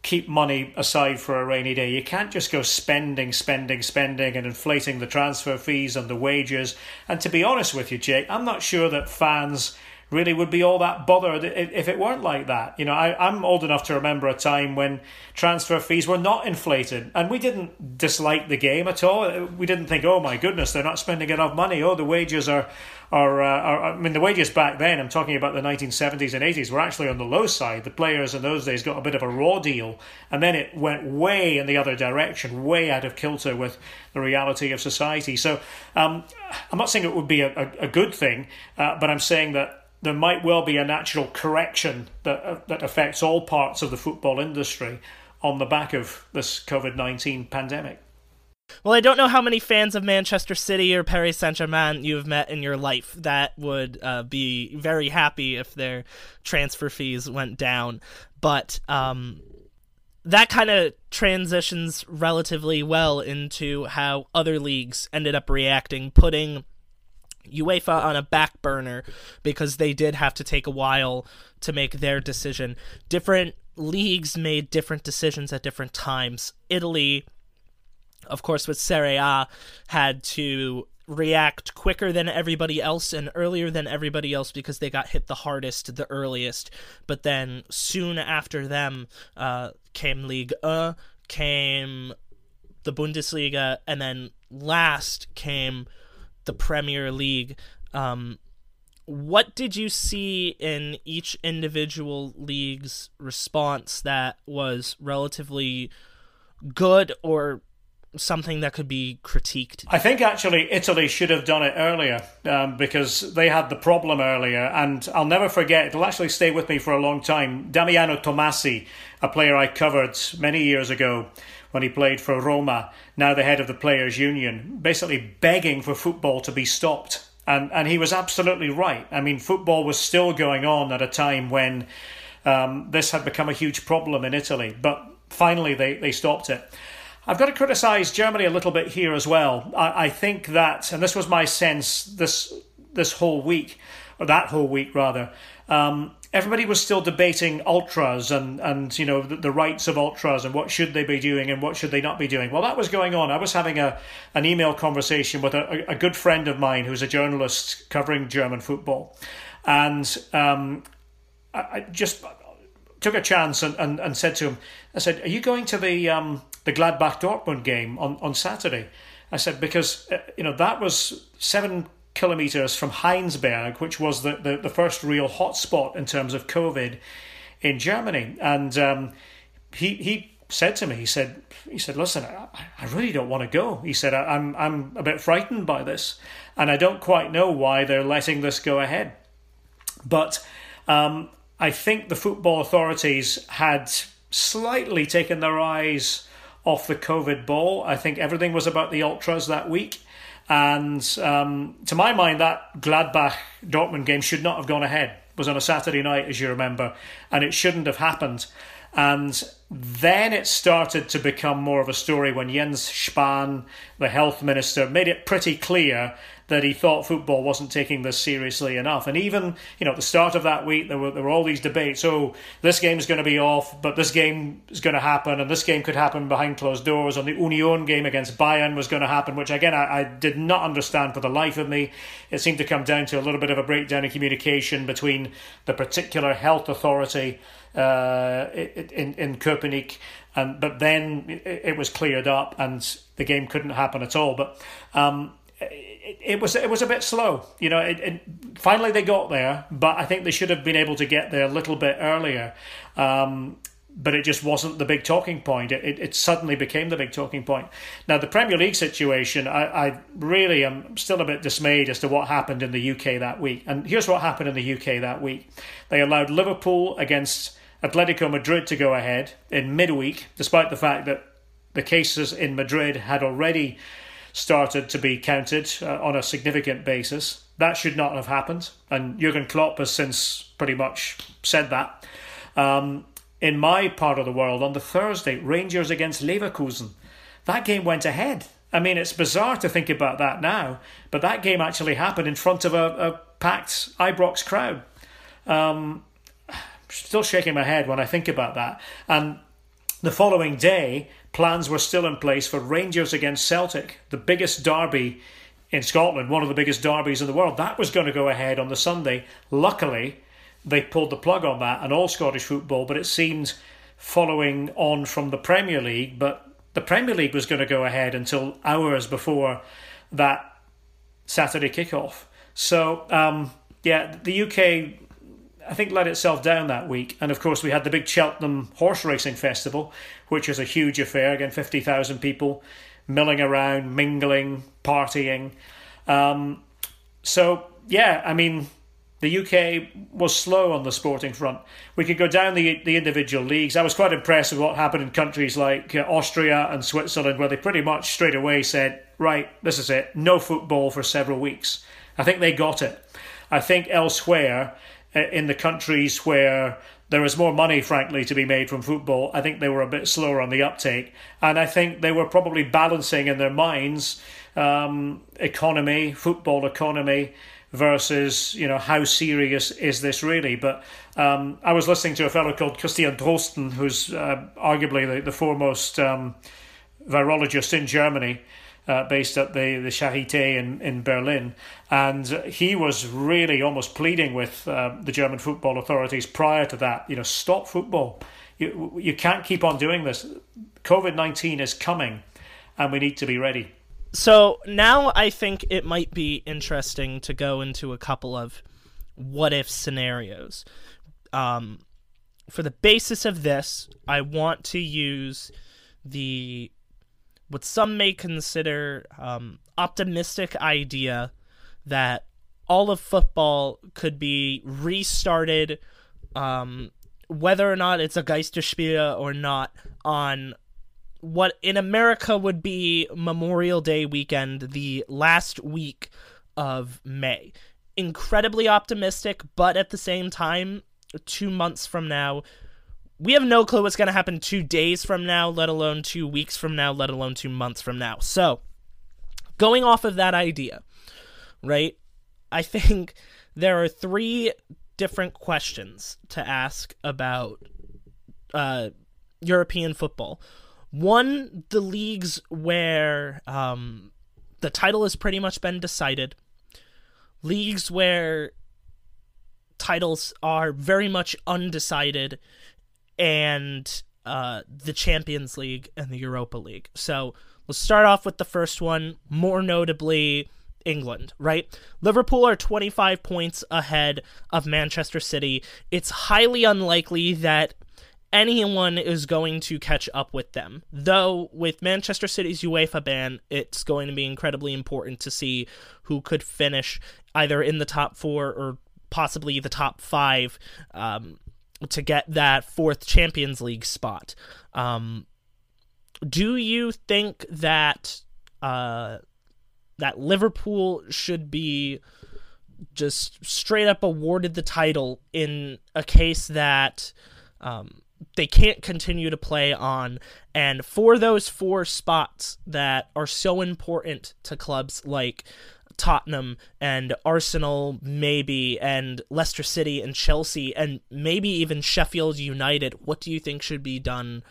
keep money aside for a rainy day. You can't just go spending, spending, spending and inflating the transfer fees and the wages. And to be honest with you, Jake, I'm not sure that fans really would be all that bothered if it weren't like that. You know, I, I'm old enough to remember a time when transfer fees were not inflated and we didn't dislike the game at all. We didn't think, oh my goodness, they're not spending enough money. Oh, the wages are, are, uh, are I mean, the wages back then, I'm talking about the 1970s and 80s, were actually on the low side. The players in those days got a bit of a raw deal and then it went way in the other direction, way out of kilter with the reality of society. So um, I'm not saying it would be a, a, a good thing, uh, but I'm saying that there might well be a natural correction that uh, that affects all parts of the football industry on the back of this COVID 19 pandemic. Well, I don't know how many fans of Manchester City or Paris Saint Germain you've met in your life that would uh, be very happy if their transfer fees went down. But um, that kind of transitions relatively well into how other leagues ended up reacting, putting UEFA on a back burner because they did have to take a while to make their decision. Different leagues made different decisions at different times. Italy, of course, with Serie A, had to react quicker than everybody else and earlier than everybody else because they got hit the hardest the earliest. But then soon after them uh, came Ligue 1, came the Bundesliga, and then last came the Premier League. Um, what did you see in each individual league's response that was relatively good or something that could be critiqued? I think actually Italy should have done it earlier um, because they had the problem earlier. And I'll never forget, it'll actually stay with me for a long time. Damiano Tommasi, a player I covered many years ago when he played for Roma, now the head of the Players' Union, basically begging for football to be stopped. And, and he was absolutely right. I mean, football was still going on at a time when um, this had become a huge problem in Italy. But finally, they, they stopped it. I've got to criticise Germany a little bit here as well. I, I think that, and this was my sense this this whole week, or that whole week rather. Um, everybody was still debating ultras and and you know the, the, rights of ultras and what should they be doing and what should they not be doing. Well, that was going on. I was having a an email conversation with a, a good friend of mine who's a journalist covering German football, and um, I, I just took a chance and, and, and said to him, I said, "Are you going to the um, the Gladbach Dortmund game on, on Saturday?" I said because uh, you know that was seven kilometers from Heinsberg, which was the, the, the first real hotspot in terms of COVID in Germany, and um, he he said to me, he said he said, listen, I, I really don't want to go. He said, I'm I'm a bit frightened by this, and I don't quite know why they're letting this go ahead, but. Um, I think the football authorities had slightly taken their eyes off the COVID ball. I think everything was about the ultras that week. And um, to my mind, that Gladbach Dortmund game should not have gone ahead. It was on a Saturday night, as you remember, and it shouldn't have happened. And then it started to become more of a story when Jens Spahn, the health minister, made it pretty clear that he thought football wasn't taking this seriously enough. And even, you know, at the start of that week, there were, there were all these debates. Oh, this game's going to be off, but this game is going to happen, and this game could happen behind closed doors. And the Union game against Bayern was going to happen, which again, I, I did not understand for the life of me. It seemed to come down to a little bit of a breakdown in communication between the particular health authority uh, in, in Köpenick. And, but then it was cleared up and the game couldn't happen at all. But um, it, it, was it was a bit slow. You know, it, it, finally they got there, but I think they should have been able to get there a little bit earlier. Um, but it just wasn't the big talking point. It, it, it, suddenly became the big talking point. Now, the Premier League situation, I, I really am still a bit dismayed as to what happened in the UK that week. And here's what happened in the UK that week they allowed Liverpool against Atletico Madrid to go ahead in midweek, despite the fact that the cases in Madrid had already started to be counted uh, on a significant basis. That should not have happened, and Jurgen Klopp has since pretty much said that. Um, in my part of the world, on the Thursday, Rangers against Leverkusen, that game went ahead. I mean, it's bizarre to think about that now, but that game actually happened in front of a, a packed Ibrox crowd. Um, still shaking my head when I think about that. And the following day, plans were still in place for Rangers against Celtic, the biggest derby in Scotland, one of the biggest derbies in the world. That was going to go ahead on the Sunday. Luckily, they pulled the plug on that and all Scottish football, but it seemed following on from the Premier League, but the Premier League was going to go ahead until hours before that Saturday kickoff. So, um, yeah, the UK I think, let itself down that week. And of course, we had the big Cheltenham Horse Racing Festival, which was a huge affair. Again, 50,000 people milling around, mingling, partying. Um, so, yeah, I mean, The UK was slow on the sporting front. We could go down the the individual leagues. I was quite impressed with what happened in countries like uh, Austria and Switzerland, where they pretty much straight away said, "Right, this is it. No football for several weeks." I think they got it. I think elsewhere, in the countries where there was more money, frankly, to be made from football, I think they were a bit slower on the uptake, and I think they were probably balancing in their minds um, economy, football economy versus you know how serious is this really? But um, I was listening to a fellow called Christian Drosten who's uh, arguably the, the foremost um, virologist in Germany uh, based at the, the Charité in, in Berlin. And he was really almost pleading with uh, the German football authorities prior to that you know stop football. You, you can't keep on doing this. COVID-19 is coming and we need to be ready. So now I think it might be interesting to go into a couple of what if scenarios. Um, for the basis of this, I want to use the what some may consider um, optimistic idea that all of football could be restarted, um, whether or not it's a Geisterspiel or not, on what in America would be Memorial Day weekend, the last week of May. Incredibly optimistic, but at the same time, two months from now, we have no clue what's going to happen two days from now, let alone two weeks from now, let alone two months from now. So, going off of that idea, right, I think there are three different questions to ask about uh, European football. One, the leagues where um, the title has pretty much been decided, leagues where titles are very much undecided, and uh, the Champions League and the Europa League. So let's start off with the first one, more notably England, right? Liverpool are 25 points ahead of Manchester City. It's highly unlikely that anyone is going to catch up with them. Though with Manchester City's UEFA ban, it's going to be incredibly important to see who could finish either in the top four or possibly the top five um, to get that fourth Champions League spot. Um, do you think that uh, that Liverpool should be just straight up awarded the title in a case that um, they can't continue to play on. And for those four spots that are so important to clubs like Tottenham and Arsenal, maybe, and Leicester City and Chelsea, and maybe even Sheffield United, what do you think should be done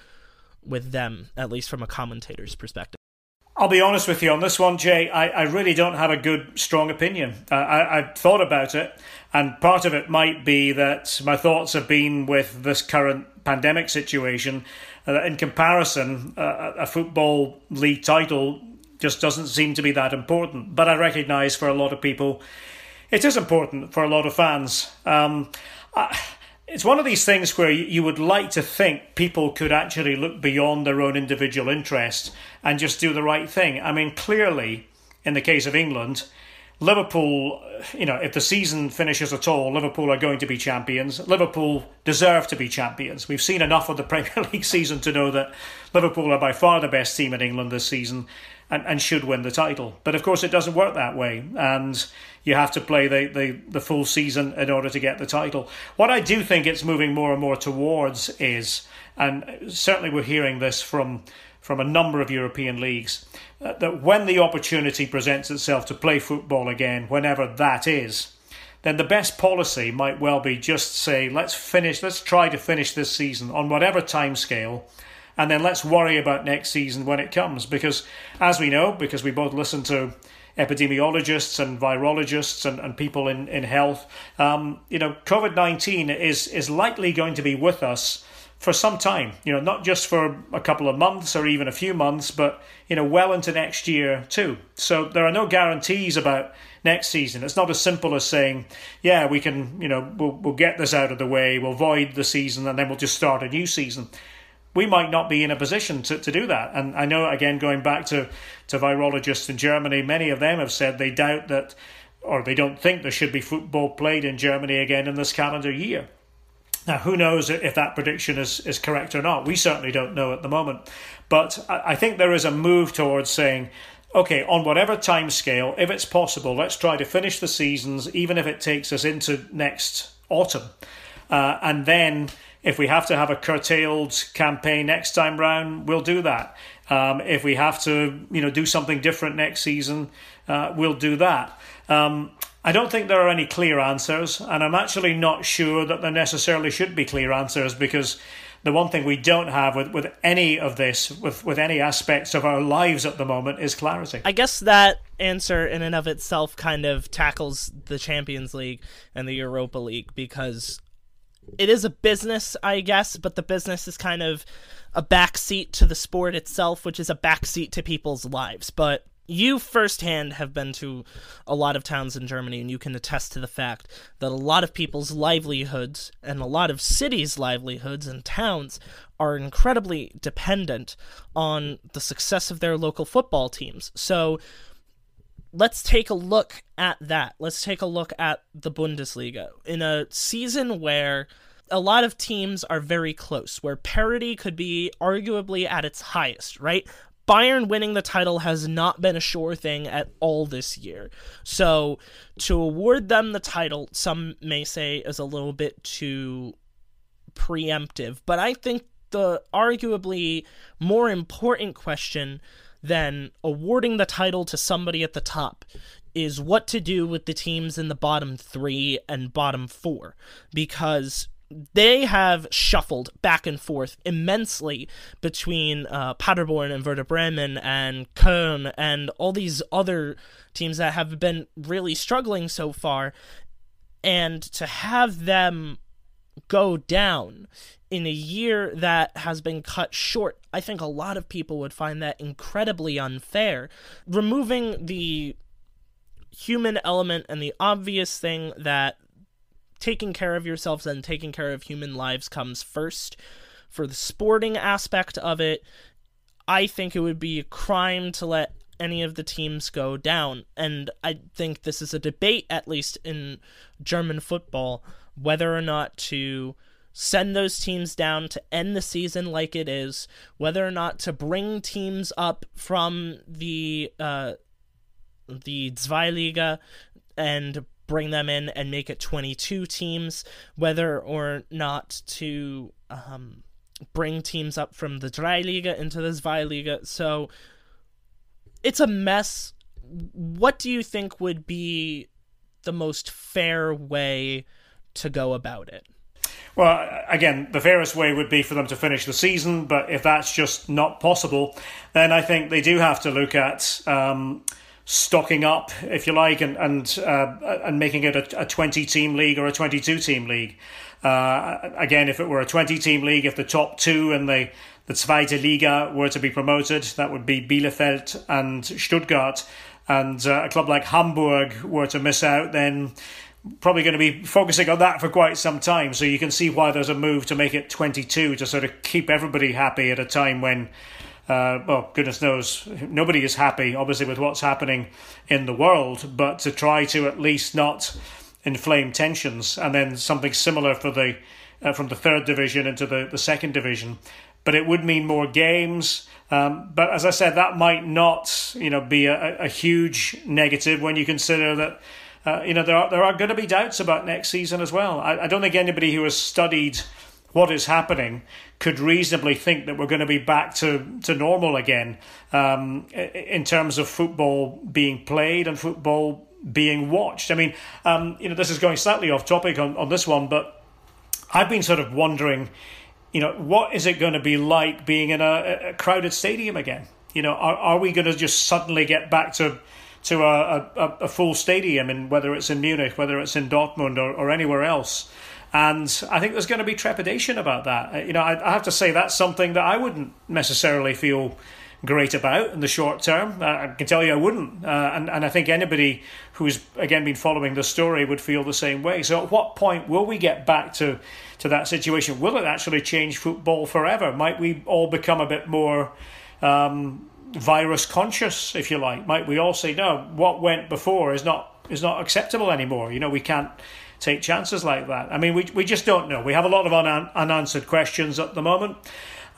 with them, at least from a commentator's perspective? I'll be honest with you on this one, Jay. I, I really don't have a good, strong opinion. Uh, I, I've thought about it, and part of it might be that my thoughts have been with this current pandemic situation. Uh, in comparison, uh, a football league title just doesn't seem to be that important. But I recognise for a lot of people, it is important for a lot of fans. Um, I, it's one of these things where you would like to think people could actually look beyond their own individual interest and just do the right thing. I mean, clearly, in the case of England, Liverpool, you know, if the season finishes at all, Liverpool are going to be champions. Liverpool deserve to be champions. We've seen enough of the Premier League season to know that Liverpool are by far the best team in England this season and, and should win the title. But of course, it doesn't work that way. And you have to play the, the, the full season in order to get the title. What I do think it's moving more and more towards is, and certainly we're hearing this from from a number of European leagues, uh, that when the opportunity presents itself to play football again, whenever that is, then the best policy might well be just say, let's finish, let's try to finish this season on whatever time scale, and then let's worry about next season when it comes. Because, as we know, because we both listen to epidemiologists and virologists and, and people in, in health, um, you know, COVID 19 is, is likely going to be with us for some time, you know, not just for a couple of months or even a few months, but, you know, well into next year too. So there are no guarantees about next season. It's not as simple as saying, yeah, we can, you know, we'll, we'll get this out of the way, we'll void the season, and then we'll just start a new season. We might not be in a position to, to do that. And I know, again, going back to, to virologists in Germany, many of them have said they doubt that or they don't think there should be football played in Germany again in this calendar year. Now, who knows if that prediction is, is correct or not? We certainly don't know at the moment. But I think there is a move towards saying, okay, on whatever time scale, if it's possible, let's try to finish the seasons, even if it takes us into next autumn. Uh, and then, if we have to have a curtailed campaign next time round, we'll do that. Um, if we have to, you know, do something different next season, uh, we'll do that. Um, I don't think there are any clear answers, and I'm actually not sure that there necessarily should be clear answers because the one thing we don't have with, with any of this, with, with any aspects of our lives at the moment, is clarity. I guess that answer in and of itself kind of tackles the Champions League and the Europa League because it is a business, I guess, but the business is kind of a backseat to the sport itself, which is a backseat to people's lives. But you firsthand have been to a lot of towns in Germany, and you can attest to the fact that a lot of people's livelihoods and a lot of cities' livelihoods and towns are incredibly dependent on the success of their local football teams. So let's take a look at that. Let's take a look at the Bundesliga. In a season where a lot of teams are very close, where parity could be arguably at its highest, right? Bayern winning the title has not been a sure thing at all this year. So to award them the title, some may say is a little bit too preemptive, but I think the arguably more important question than awarding the title to somebody at the top is what to do with the teams in the bottom 3 and bottom 4 because they have shuffled back and forth immensely between uh, Paderborn and Werder Bremen and Köln and all these other teams that have been really struggling so far. And to have them go down in a year that has been cut short, I think a lot of people would find that incredibly unfair. Removing the human element and the obvious thing that taking care of yourselves and taking care of human lives comes first. For the sporting aspect of it, I think it would be a crime to let any of the teams go down. And I think this is a debate, at least in German football, whether or not to send those teams down to end the season like it is, whether or not to bring teams up from the uh, the Zweiliga and bring them in and make it 22 teams, whether or not to um, bring teams up from the Dreiliga into the Zweiliga. So it's a mess. What do you think would be the most fair way to go about it? Well, again, the fairest way would be for them to finish the season, but if that's just not possible, then I think they do have to look at um, stocking up, if you like, and and uh, and making it a, a twenty team league or a twenty two team league. Uh, again, if it were a twenty team league, if the top two in the the Zweite Liga were to be promoted, that would be Bielefeld and Stuttgart, and uh, a club like Hamburg were to miss out, then probably going to be focusing on that for quite some time. So you can see why there's a move to make it 22 to sort of keep everybody happy at a time when uh, well, goodness knows, nobody is happy, obviously, with what's happening in the world, but to try to at least not inflame tensions, and then something similar for the uh, from the third division into the, the second division. But it would mean more games. Um, but as I said, that might not, you know, be a, a huge negative when you consider that. Uh, you know there are there are going to be doubts about next season as well. I, I don't think anybody who has studied what is happening could reasonably think that we're going to be back to, to normal again um, in terms of football being played and football being watched. I mean, um, you know, this is going slightly off topic on, on this one, but I've been sort of wondering, you know, what is it going to be like being in a, a crowded stadium again? You know, are, are we going to just suddenly get back to to a, a, a full stadium, and whether it's in Munich, whether it's in Dortmund or, or anywhere else? And I think there's going to be trepidation about that. Uh, you know, I, I have to say that's something that I wouldn't necessarily feel great about in the short term. Uh, I can tell you I wouldn't. Uh, and, and I think anybody who's, again, been following the story would feel the same way. So at what point will we get back to, to that situation? Will it actually change football forever? Might we all become a bit more um, virus conscious, if you like? Might we all say, no, what went before is not is not acceptable anymore. You know, we can't take chances like that. I mean, we we just don't know. We have a lot of un- unanswered questions at the moment.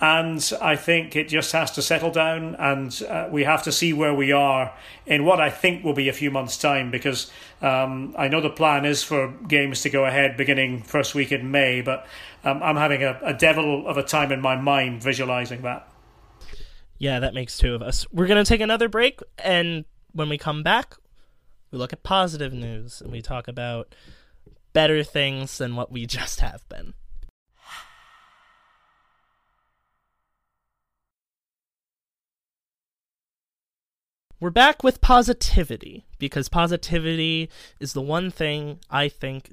And I think it just has to settle down, and uh, we have to see where we are in what I think will be a few months' time. Because um, I know the plan is for games to go ahead beginning first week in May, but um, I'm having a, a devil of a time in my mind visualizing that. Yeah, that makes two of us. We're going to take another break, and when we come back, we look at positive news and we talk about better things than what we just have been. We're back with positivity because positivity is the one thing I think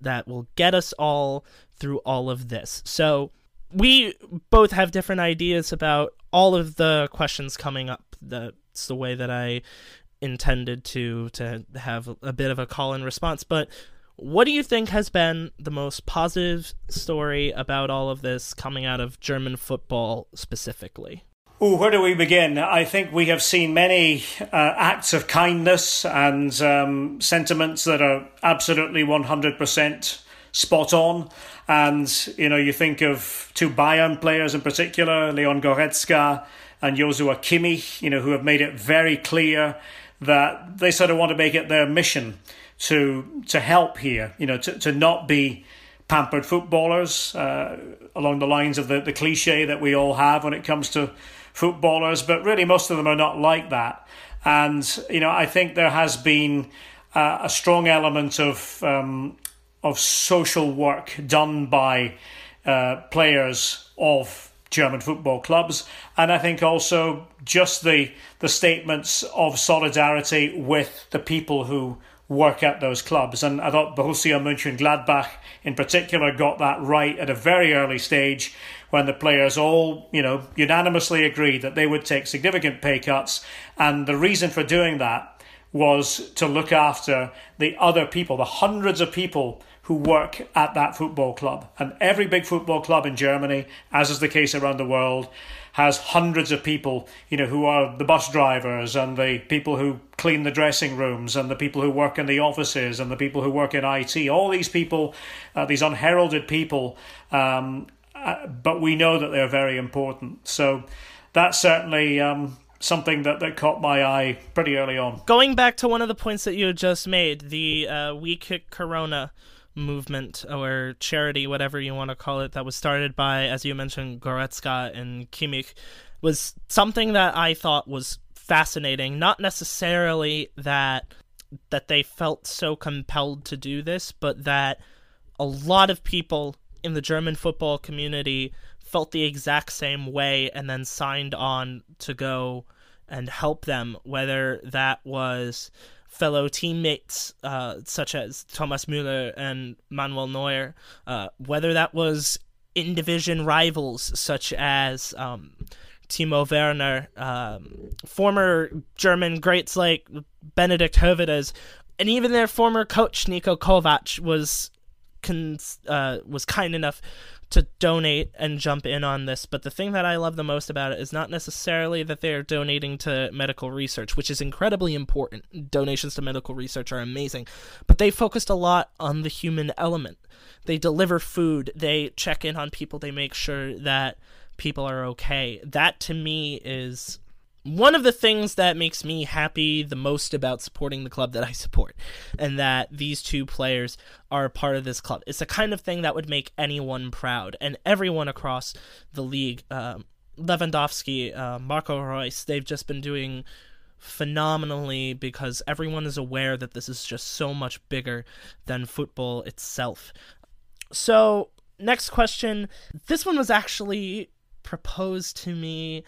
that will get us all through all of this. So, we both have different ideas about all of the questions coming up. That's the way that I intended to to have a bit of a call and response, but what do you think has been the most positive story about all of this coming out of German football specifically? Oh, where do we begin? I think we have seen many uh, acts of kindness and um, sentiments that are absolutely 100% spot on. And, you know, you think of two Bayern players in particular, Leon Goretzka and Joshua Kimmich, you know, who have made it very clear that they sort of want to make it their mission to to help here, you know, to, to not be pampered footballers uh, along the lines of the, the cliche that we all have when it comes to footballers, but really most of them are not like that. And you know, I think there has been uh, a strong element of um, of social work done by uh, players of German football clubs, and I think also just the the statements of solidarity with the people who work at those clubs. And I thought Borussia Mönchengladbach in particular got that right at a very early stage when the players all, you know, unanimously agreed that they would take significant pay cuts. And the reason for doing that was to look after the other people, the hundreds of people who work at that football club. And every big football club in Germany, as is the case around the world, has hundreds of people, you know, who are the bus drivers and the people who clean the dressing rooms and the people who work in the offices and the people who work in IT. All these people, uh, these unheralded people, um, uh, but we know that they're very important. So that's certainly um, something that, that caught my eye pretty early on. Going back to one of the points that you just made, the uh, We Kick Corona movement or charity, whatever you want to call it, that was started by, as you mentioned, Goretzka and Kimmich, was something that I thought was fascinating. Not necessarily that that they felt so compelled to do this, but that a lot of people in the German football community felt the exact same way and then signed on to go and help them, whether that was fellow teammates uh, such as Thomas Müller and Manuel Neuer, uh, whether that was in division rivals such as um, Timo Werner, um, former German greats like Benedikt Höwedes, and even their former coach Niko Kovac was cons- uh, was kind enough to donate and jump in on this. But the thing that I love the most about it is not necessarily that they're donating to medical research, which is incredibly important. Donations to medical research are amazing. But they focused a lot on the human element. They deliver food, they check in on people, they make sure that people are okay. That to me is one of the things that makes me happy the most about supporting the club that I support, and that these two players are a part of this club. It's the kind of thing that would make anyone proud, and everyone across the league. Um, Lewandowski, uh, Marco Reus, they've just been doing phenomenally because everyone is aware that this is just so much bigger than football itself. So, next question. This one was actually proposed to me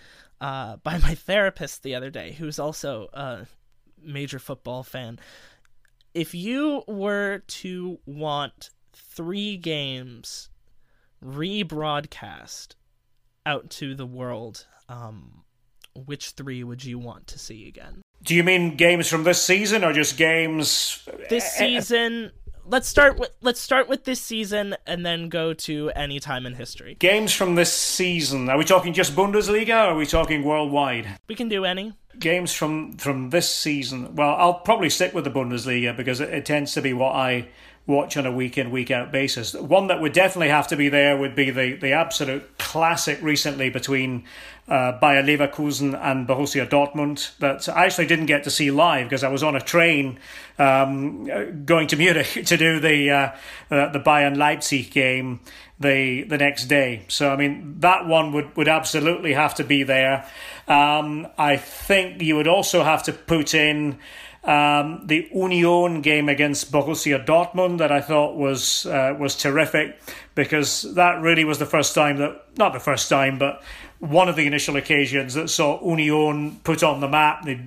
uh, by my therapist the other day, who's also a major football fan. If you were to want three games rebroadcast out to the world, um, which three would you want to see again? Do you mean games from this season or just games this season? Let's start with let's start with this season and then go to any time in history. Games from this season. Are we talking just Bundesliga or are we talking worldwide? We can do any. games from from this season. Well, I'll probably stick with the Bundesliga because it, it tends to be what I watch on a week in week out basis. One that would definitely have to be there would be the the absolute classic recently between uh, Bayer Leverkusen and Borussia Dortmund that I actually didn't get to see live because I was on a train um, going to Munich to do the uh, uh, the Bayern Leipzig game the the next day. So I mean that one would, would absolutely have to be there. Um, I think you would also have to put in um, the Union game against Borussia Dortmund that I thought was uh, was terrific because that really was the first time that not the first time but one of the initial occasions that saw Union put on the map. They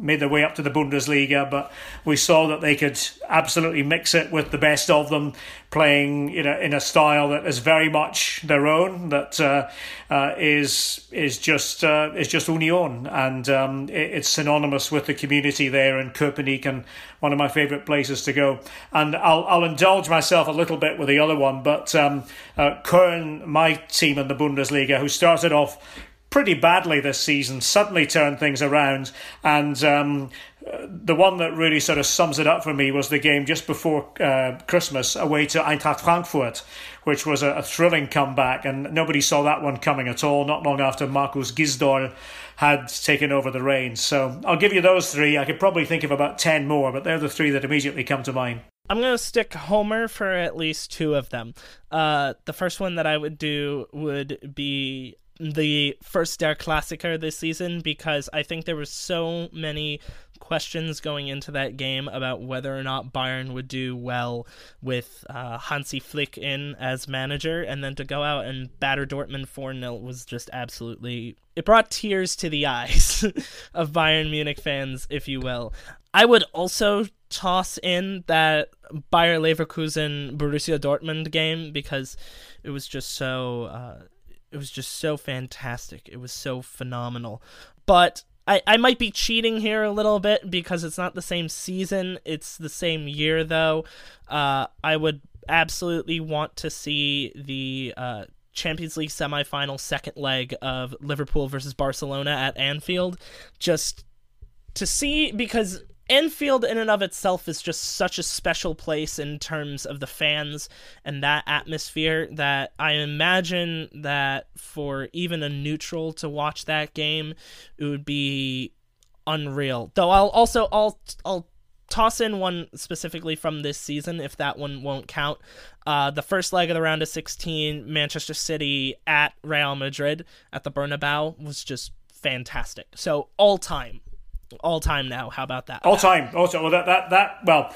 made their way up to the Bundesliga, but we saw that they could absolutely mix it with the best of them, playing you know in a style that is very much their own. That uh, uh, is is just uh, is just Union, and um, it, it's synonymous with the community there in Köpenick, one of my favourite places to go. And I'll I'll indulge myself a little bit with the other one, but um, uh, my team in the Bundesliga, who started off pretty badly this season, suddenly turned things around. And um, the one that really sort of sums it up for me was the game just before uh, Christmas away to Eintracht Frankfurt, which was a, a, thrilling comeback. And nobody saw that one coming at all, not long after Markus Gisdol had taken over the reins. So I'll give you those three. I could probably think of about 10 more, but they're the three that immediately come to mind. I'm going to stick Homer for at least two of them. Uh, the first one that I would do would be the first Der Klassiker this season because I think there were so many questions going into that game about whether or not Bayern would do well with uh, Hansi Flick in as manager, and then to go out and batter Dortmund 4 0 was just absolutely. It brought tears to the eyes of Bayern Munich fans, if you will. I would also toss in that Bayer Leverkusen Borussia Dortmund game because it was just so. Uh, it was just so fantastic. It was so phenomenal. But I, I might be cheating here a little bit because it's not the same season. It's the same year, though. Uh, I would absolutely want to see the uh, Champions League semifinal second leg of Liverpool versus Barcelona at Anfield. Just to see, because Anfield, in and of itself, is just such a special place in terms of the fans and that atmosphere that I imagine that for even a neutral to watch that game, it would be unreal. Though I'll also I'll I'll toss in one specifically from this season if that one won't count. Uh, the first leg of the round of 16, Manchester City at Real Madrid at the Bernabeu was just fantastic. So all time all time now. How about that? All time. Also, well, that that that. Well,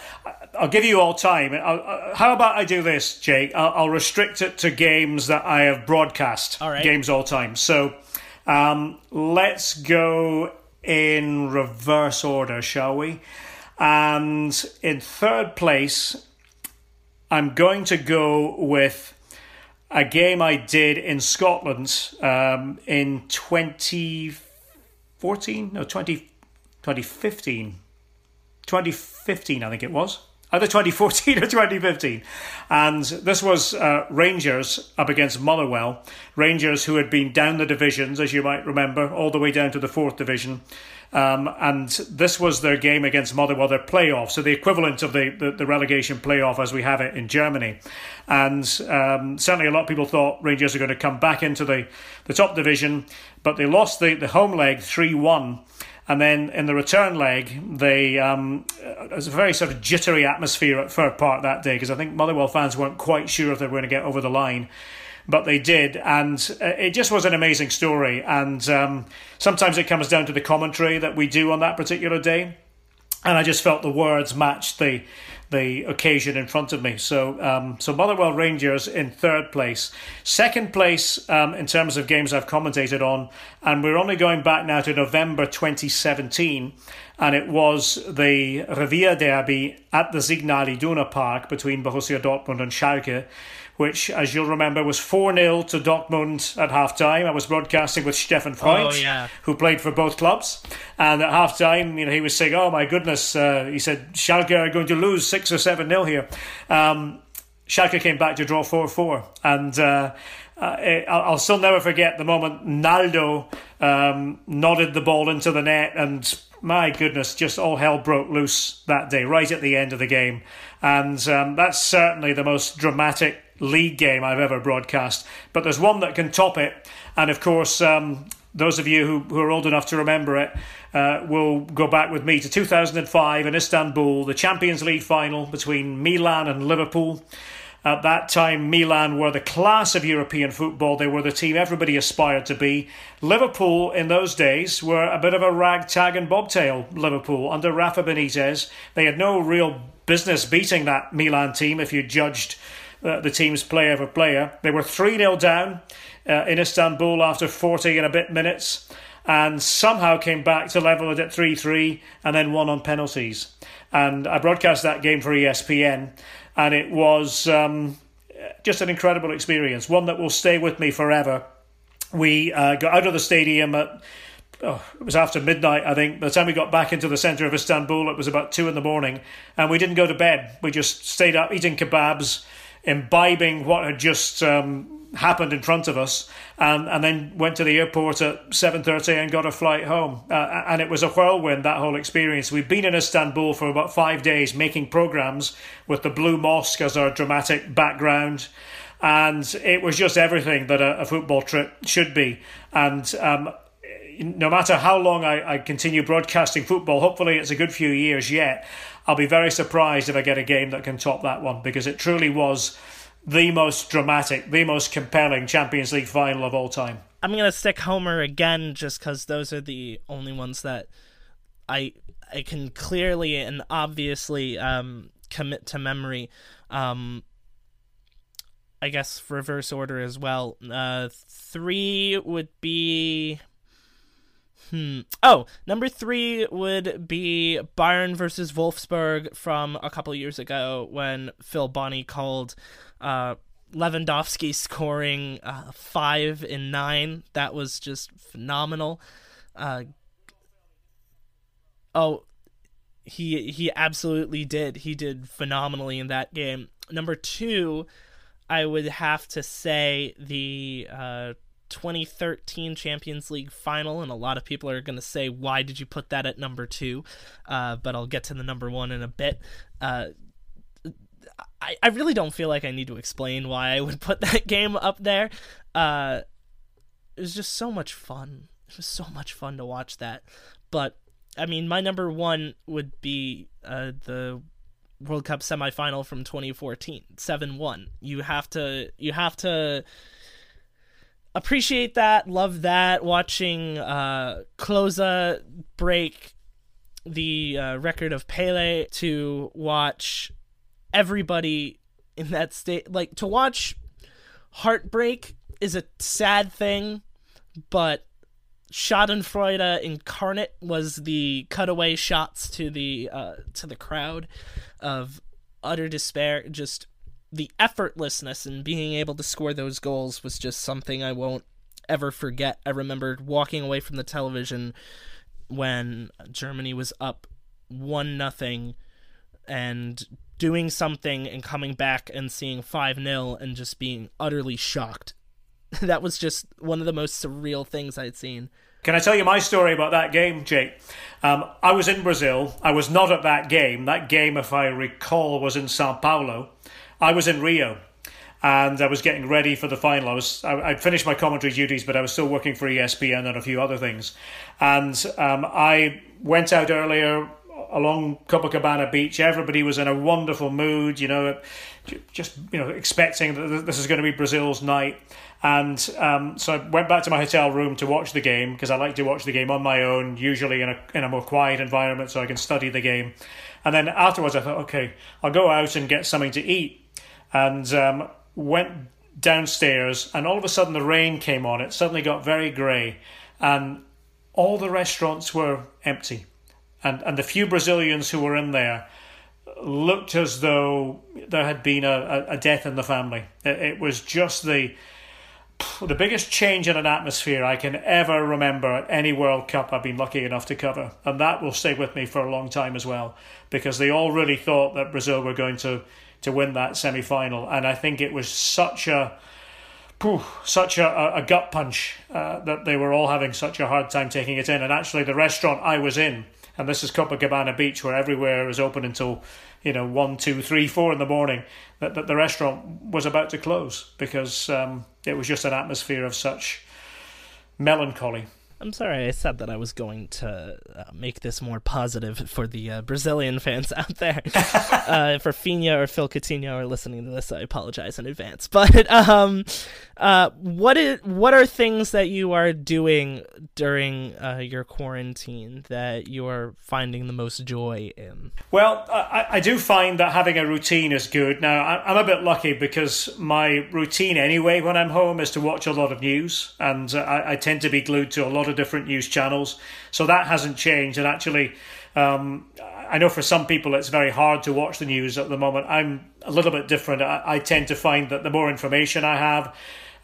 I'll give you all time. I'll, uh, how about I do this, Jake? I'll, I'll, restrict it to games that I have broadcast. All right. Games all time. So, um, let's go in reverse order, shall we? And in third place, I'm going to go with a game I did in Scotland um, in 2014, no, 20. 2015. 2015, I think it was. Either 2014 or 2015. And this was uh, Rangers up against Motherwell. Rangers, who had been down the divisions, as you might remember, all the way down to the fourth division. Um, and this was their game against Motherwell, their playoff, so the equivalent of the, the, the relegation playoff as we have it in Germany. And um, certainly a lot of people thought Rangers are going to come back into the, the top division, but they lost the, the home leg 3 1 and then in the return leg, they um, it was a very sort of jittery atmosphere at Fir Park that day because I think Motherwell fans weren't quite sure if they were going to get over the line. But they did, and uh, it just was an amazing story. And um, sometimes it comes down to the commentary that we do on that particular day. And I just felt the words matched the the occasion in front of me. So, um, so Motherwell Rangers in third place. Second place um, in terms of games I've commentated on, and we're only going back now to November 2017, and it was the Revier Derby at the Signal Iduna Park between Borussia Dortmund and Schalke which, as you'll remember, was 4 0 to Dortmund at half time. I was broadcasting with Stefan Freund, oh, yeah. who played for both clubs. And at half time, you know, he was saying, Oh my goodness, uh, he said, Schalke are going to lose 6 or 7 0 here. Um, Schalke came back to draw 4 4. And uh, uh, I'll still never forget the moment Naldo um, nodded the ball into the net, and my goodness, just all hell broke loose that day, right at the end of the game. And um, that's certainly the most dramatic league game I've ever broadcast. But there's one that can top it. And of course, um, those of you who, who are old enough to remember it uh, will go back with me to 2005 in Istanbul, the Champions League final between Milan and Liverpool. At that time, Milan were the class of European football. They were the team everybody aspired to be. Liverpool, in those days, were a bit of a ragtag and bobtail Liverpool under Rafa Benitez. They had no real business beating that Milan team if you judged uh, the team's player for player. They were 3 0 down uh, in Istanbul after 40 and a bit minutes and somehow came back to level it at 3 3 and then won on penalties. And I broadcast that game for ESPN, and it was um, just an incredible experience, one that will stay with me forever. We uh, got out of the stadium at oh, it was after midnight, I think. By the time we got back into the centre of Istanbul, it was about two in the morning, and we didn't go to bed. We just stayed up eating kebabs, imbibing what had just um, happened in front of us, and, and then went to the airport at 7.30 and got a flight home. Uh, and it was a whirlwind, that whole experience. We've been in Istanbul for about five days making programmes with the Blue Mosque as our dramatic background. And it was just everything that a, a football trip should be. And um, no matter how long I, I continue broadcasting football, hopefully it's a good few years yet, I'll be very surprised if I get a game that can top that one because it truly was the most dramatic, the most compelling Champions League final of all time. I'm gonna stick Homer again, just because those are the only ones that I I can clearly and obviously um, commit to memory. Um, I guess reverse order as well. Uh, three would be. Hmm. Oh, number three would be Bayern versus Wolfsburg from a couple years ago when Phil Bonney called uh, Lewandowski scoring uh, five in nine. That was just phenomenal. Uh, oh, he he absolutely did. He did phenomenally in that game. Number two, I would have to say the uh, 2013 Champions League final, and a lot of people are going to say, "Why did you put that at number two? Uh, but I'll get to the number one in a bit. Uh, I, I really don't feel like I need to explain why I would put that game up there. Uh, it was just so much fun. It was so much fun to watch that. But I mean, my number one would be uh, the World Cup semifinal from 2014, 7-1. You have to you have to appreciate that, love that. Watching uh, Klose break the uh, record of Pele to watch everybody in that state like to watch heartbreak is a sad thing but Schadenfreude incarnate was the cutaway shots to the uh, to the crowd of utter despair. Just the effortlessness and being able to score those goals was just something I won't ever forget. I remember walking away from the television when Germany was up one nothing and doing something and coming back and seeing 5 0 and just being utterly shocked. that was just one of the most surreal things I'd seen. Can I tell you my story about that game, Jake? Um, I was in Brazil. I was not at that game. That game, if I recall, was in Sao Paulo. I was in Rio and I was getting ready for the final. I was I, would finished my commentary duties, but I was still working for ESPN and a few other things. And um, I went out earlier along Copacabana Beach. Everybody was in a wonderful mood, you know, just you know expecting that this is going to be Brazil's night. And um, so I went back to my hotel room to watch the game because I like to watch the game on my own, usually in a in a more quiet environment, so I can study the game. And then afterwards, I thought, okay, I'll go out and get something to eat, and um, went downstairs. And all of a sudden, the rain came on. It suddenly got very grey, and all the restaurants were empty and and the few Brazilians who were in there looked as though there had been a, a death in the family. It, it was just the the biggest change in an atmosphere I can ever remember at any World Cup I've been lucky enough to cover. And that will stay with me for a long time as well, because they all really thought that Brazil were going to to win that semi final. And I think it was such a such a, a gut punch uh, that they were all having such a hard time taking it in. And actually, the restaurant I was in, and this is Copacabana Beach, where everywhere is open until you know one, two, three, four in the morning. That, that the restaurant was about to close because um, it was just an atmosphere of such melancholy. I'm sorry I said that I was going to uh, make this more positive for the uh, Brazilian fans out there. uh, for Finha or Phil Coutinho are listening to this, I apologize in advance. But um, uh, what is what are things that you are doing during uh, your quarantine that you are finding the most joy in? Well, I, I do find that having a routine is good. Now, I, I'm a bit lucky because my routine anyway when I'm home is to watch a lot of news, and uh, I, I tend to be glued to a lot of different news channels. So that hasn't changed, and actually. Um, I know for some people it's very hard to watch the news at the moment. I'm a little bit different. I, I tend to find that the more information I have,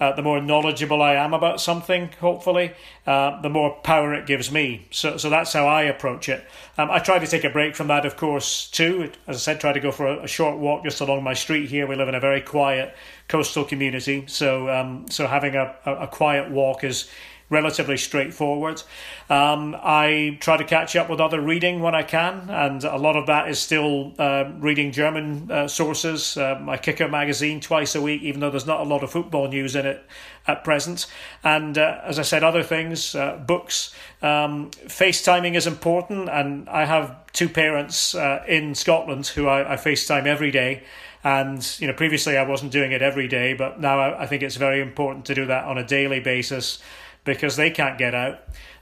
uh, the more knowledgeable I am about something, hopefully, uh, the more power it gives me. So, so that's how I approach it. Um, I try to take a break from that, of course, too. As I said, try to go for a, a short walk just along my street here. We live in a very quiet coastal community, so um, so having a, a, a quiet walk is relatively straightforward. Um, I try to catch up with other reading when I can, and a lot of that is still uh, reading German uh, sources. Uh, I Kicker magazine twice a week, even though there's not a lot of football news in it at present. And uh, as I said, other things, uh, books. Um, FaceTiming is important, and I have two parents uh, in Scotland who I, I FaceTime every day. And you know, previously I wasn't doing it every day, but now I, I think it's very important to do that on a daily basis because they can't get out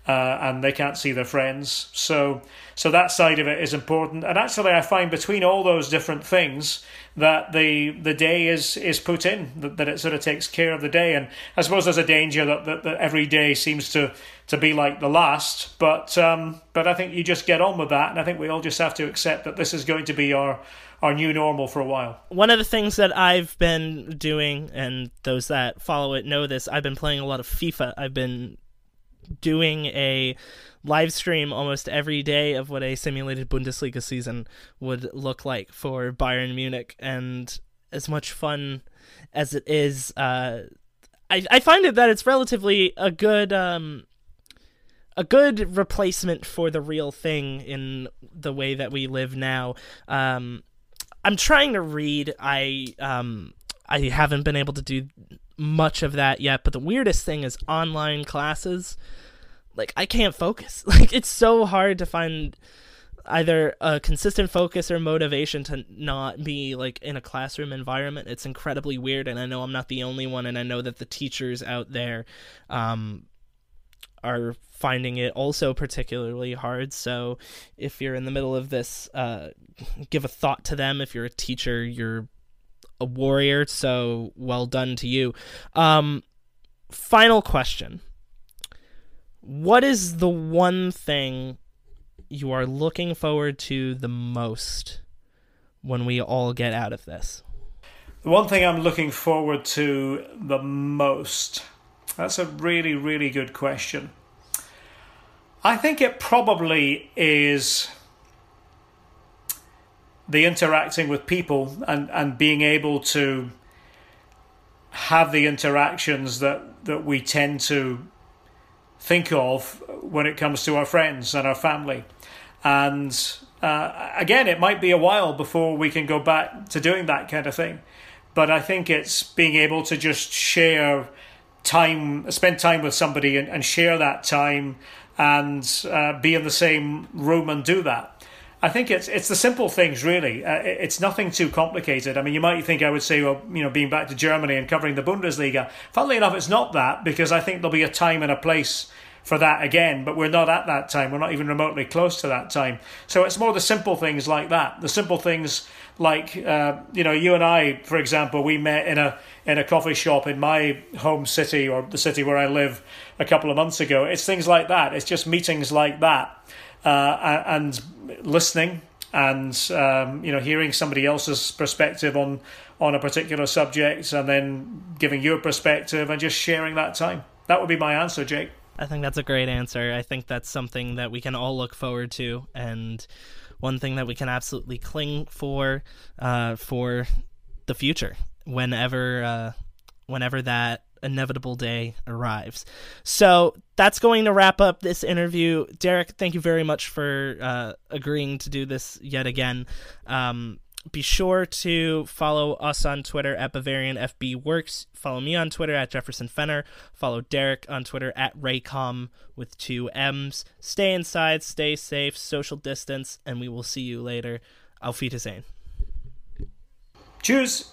uh, and they can't see their friends. So, so that side of it is important. And actually, I find between all those different things that the the day is is put in that, that it sort of takes care of the day. And I suppose there's a danger that, that, that every day seems to to be like the last. But um, but I think you just get on with that, and I think we all just have to accept that this is going to be our our new normal for a while. One of the things that I've been doing, and those that follow it know this, I've been playing a lot of FIFA. I've been doing a live stream almost every day of what a simulated Bundesliga season would look like for Bayern Munich, and as much fun as it is, uh, I I find it that it's relatively a good um, a good replacement for the real thing in the way that we live now. Um, I'm trying to read. I um I haven't been able to do much of that yet, but the weirdest thing is online classes. Like I can't focus. Like it's so hard to find either a consistent focus or motivation to not be like in a classroom environment. It's incredibly weird and I know I'm not the only one and I know that the teachers out there um are finding it also particularly hard. So if you're in the middle of this, uh, give a thought to them. If you're a teacher, you're a warrior. So well done to you. Um, final question What is the one thing you are looking forward to the most when we all get out of this? The one thing I'm looking forward to the most that's a really, really good question. I think it probably is the interacting with people and, and being able to have the interactions that, that we tend to think of when it comes to our friends and our family. And uh, again, it might be a while before we can go back to doing that kind of thing. But I think it's being able to just share time, spend time with somebody and, and share that time and uh, be in the same room and do that. I think it's it's the simple things really. Uh, it's nothing too complicated. I mean, you might think I would say, well, you know, being back to Germany and covering the Bundesliga. Funnily enough, it's not that because I think there'll be a time and a place for that again, but we're not at that time. We're not even remotely close to that time. So it's more the simple things like that. The simple things like uh, you know, you and I, for example, we met in a in a coffee shop in my home city or the city where I live a couple of months ago. It's things like that. It's just meetings like that uh, and listening and um, you know hearing somebody else's perspective on on a particular subject and then giving your perspective and just sharing that time. That would be my answer, Jake. I think that's a great answer. I think that's something that we can all look forward to, and one thing that we can absolutely cling for, uh, for the future whenever uh, whenever that inevitable day arrives. So that's going to wrap up this interview. Derek, thank you very much for uh, agreeing to do this yet again. Um, be sure to follow us on Twitter at Bavarian FB Works. Follow me on Twitter at Jefferson Fenner. Follow Derek on Twitter at RaeComm with two M's. Stay inside, stay safe, social distance, and we will see you later. Auf Wiedersehen. Cheers.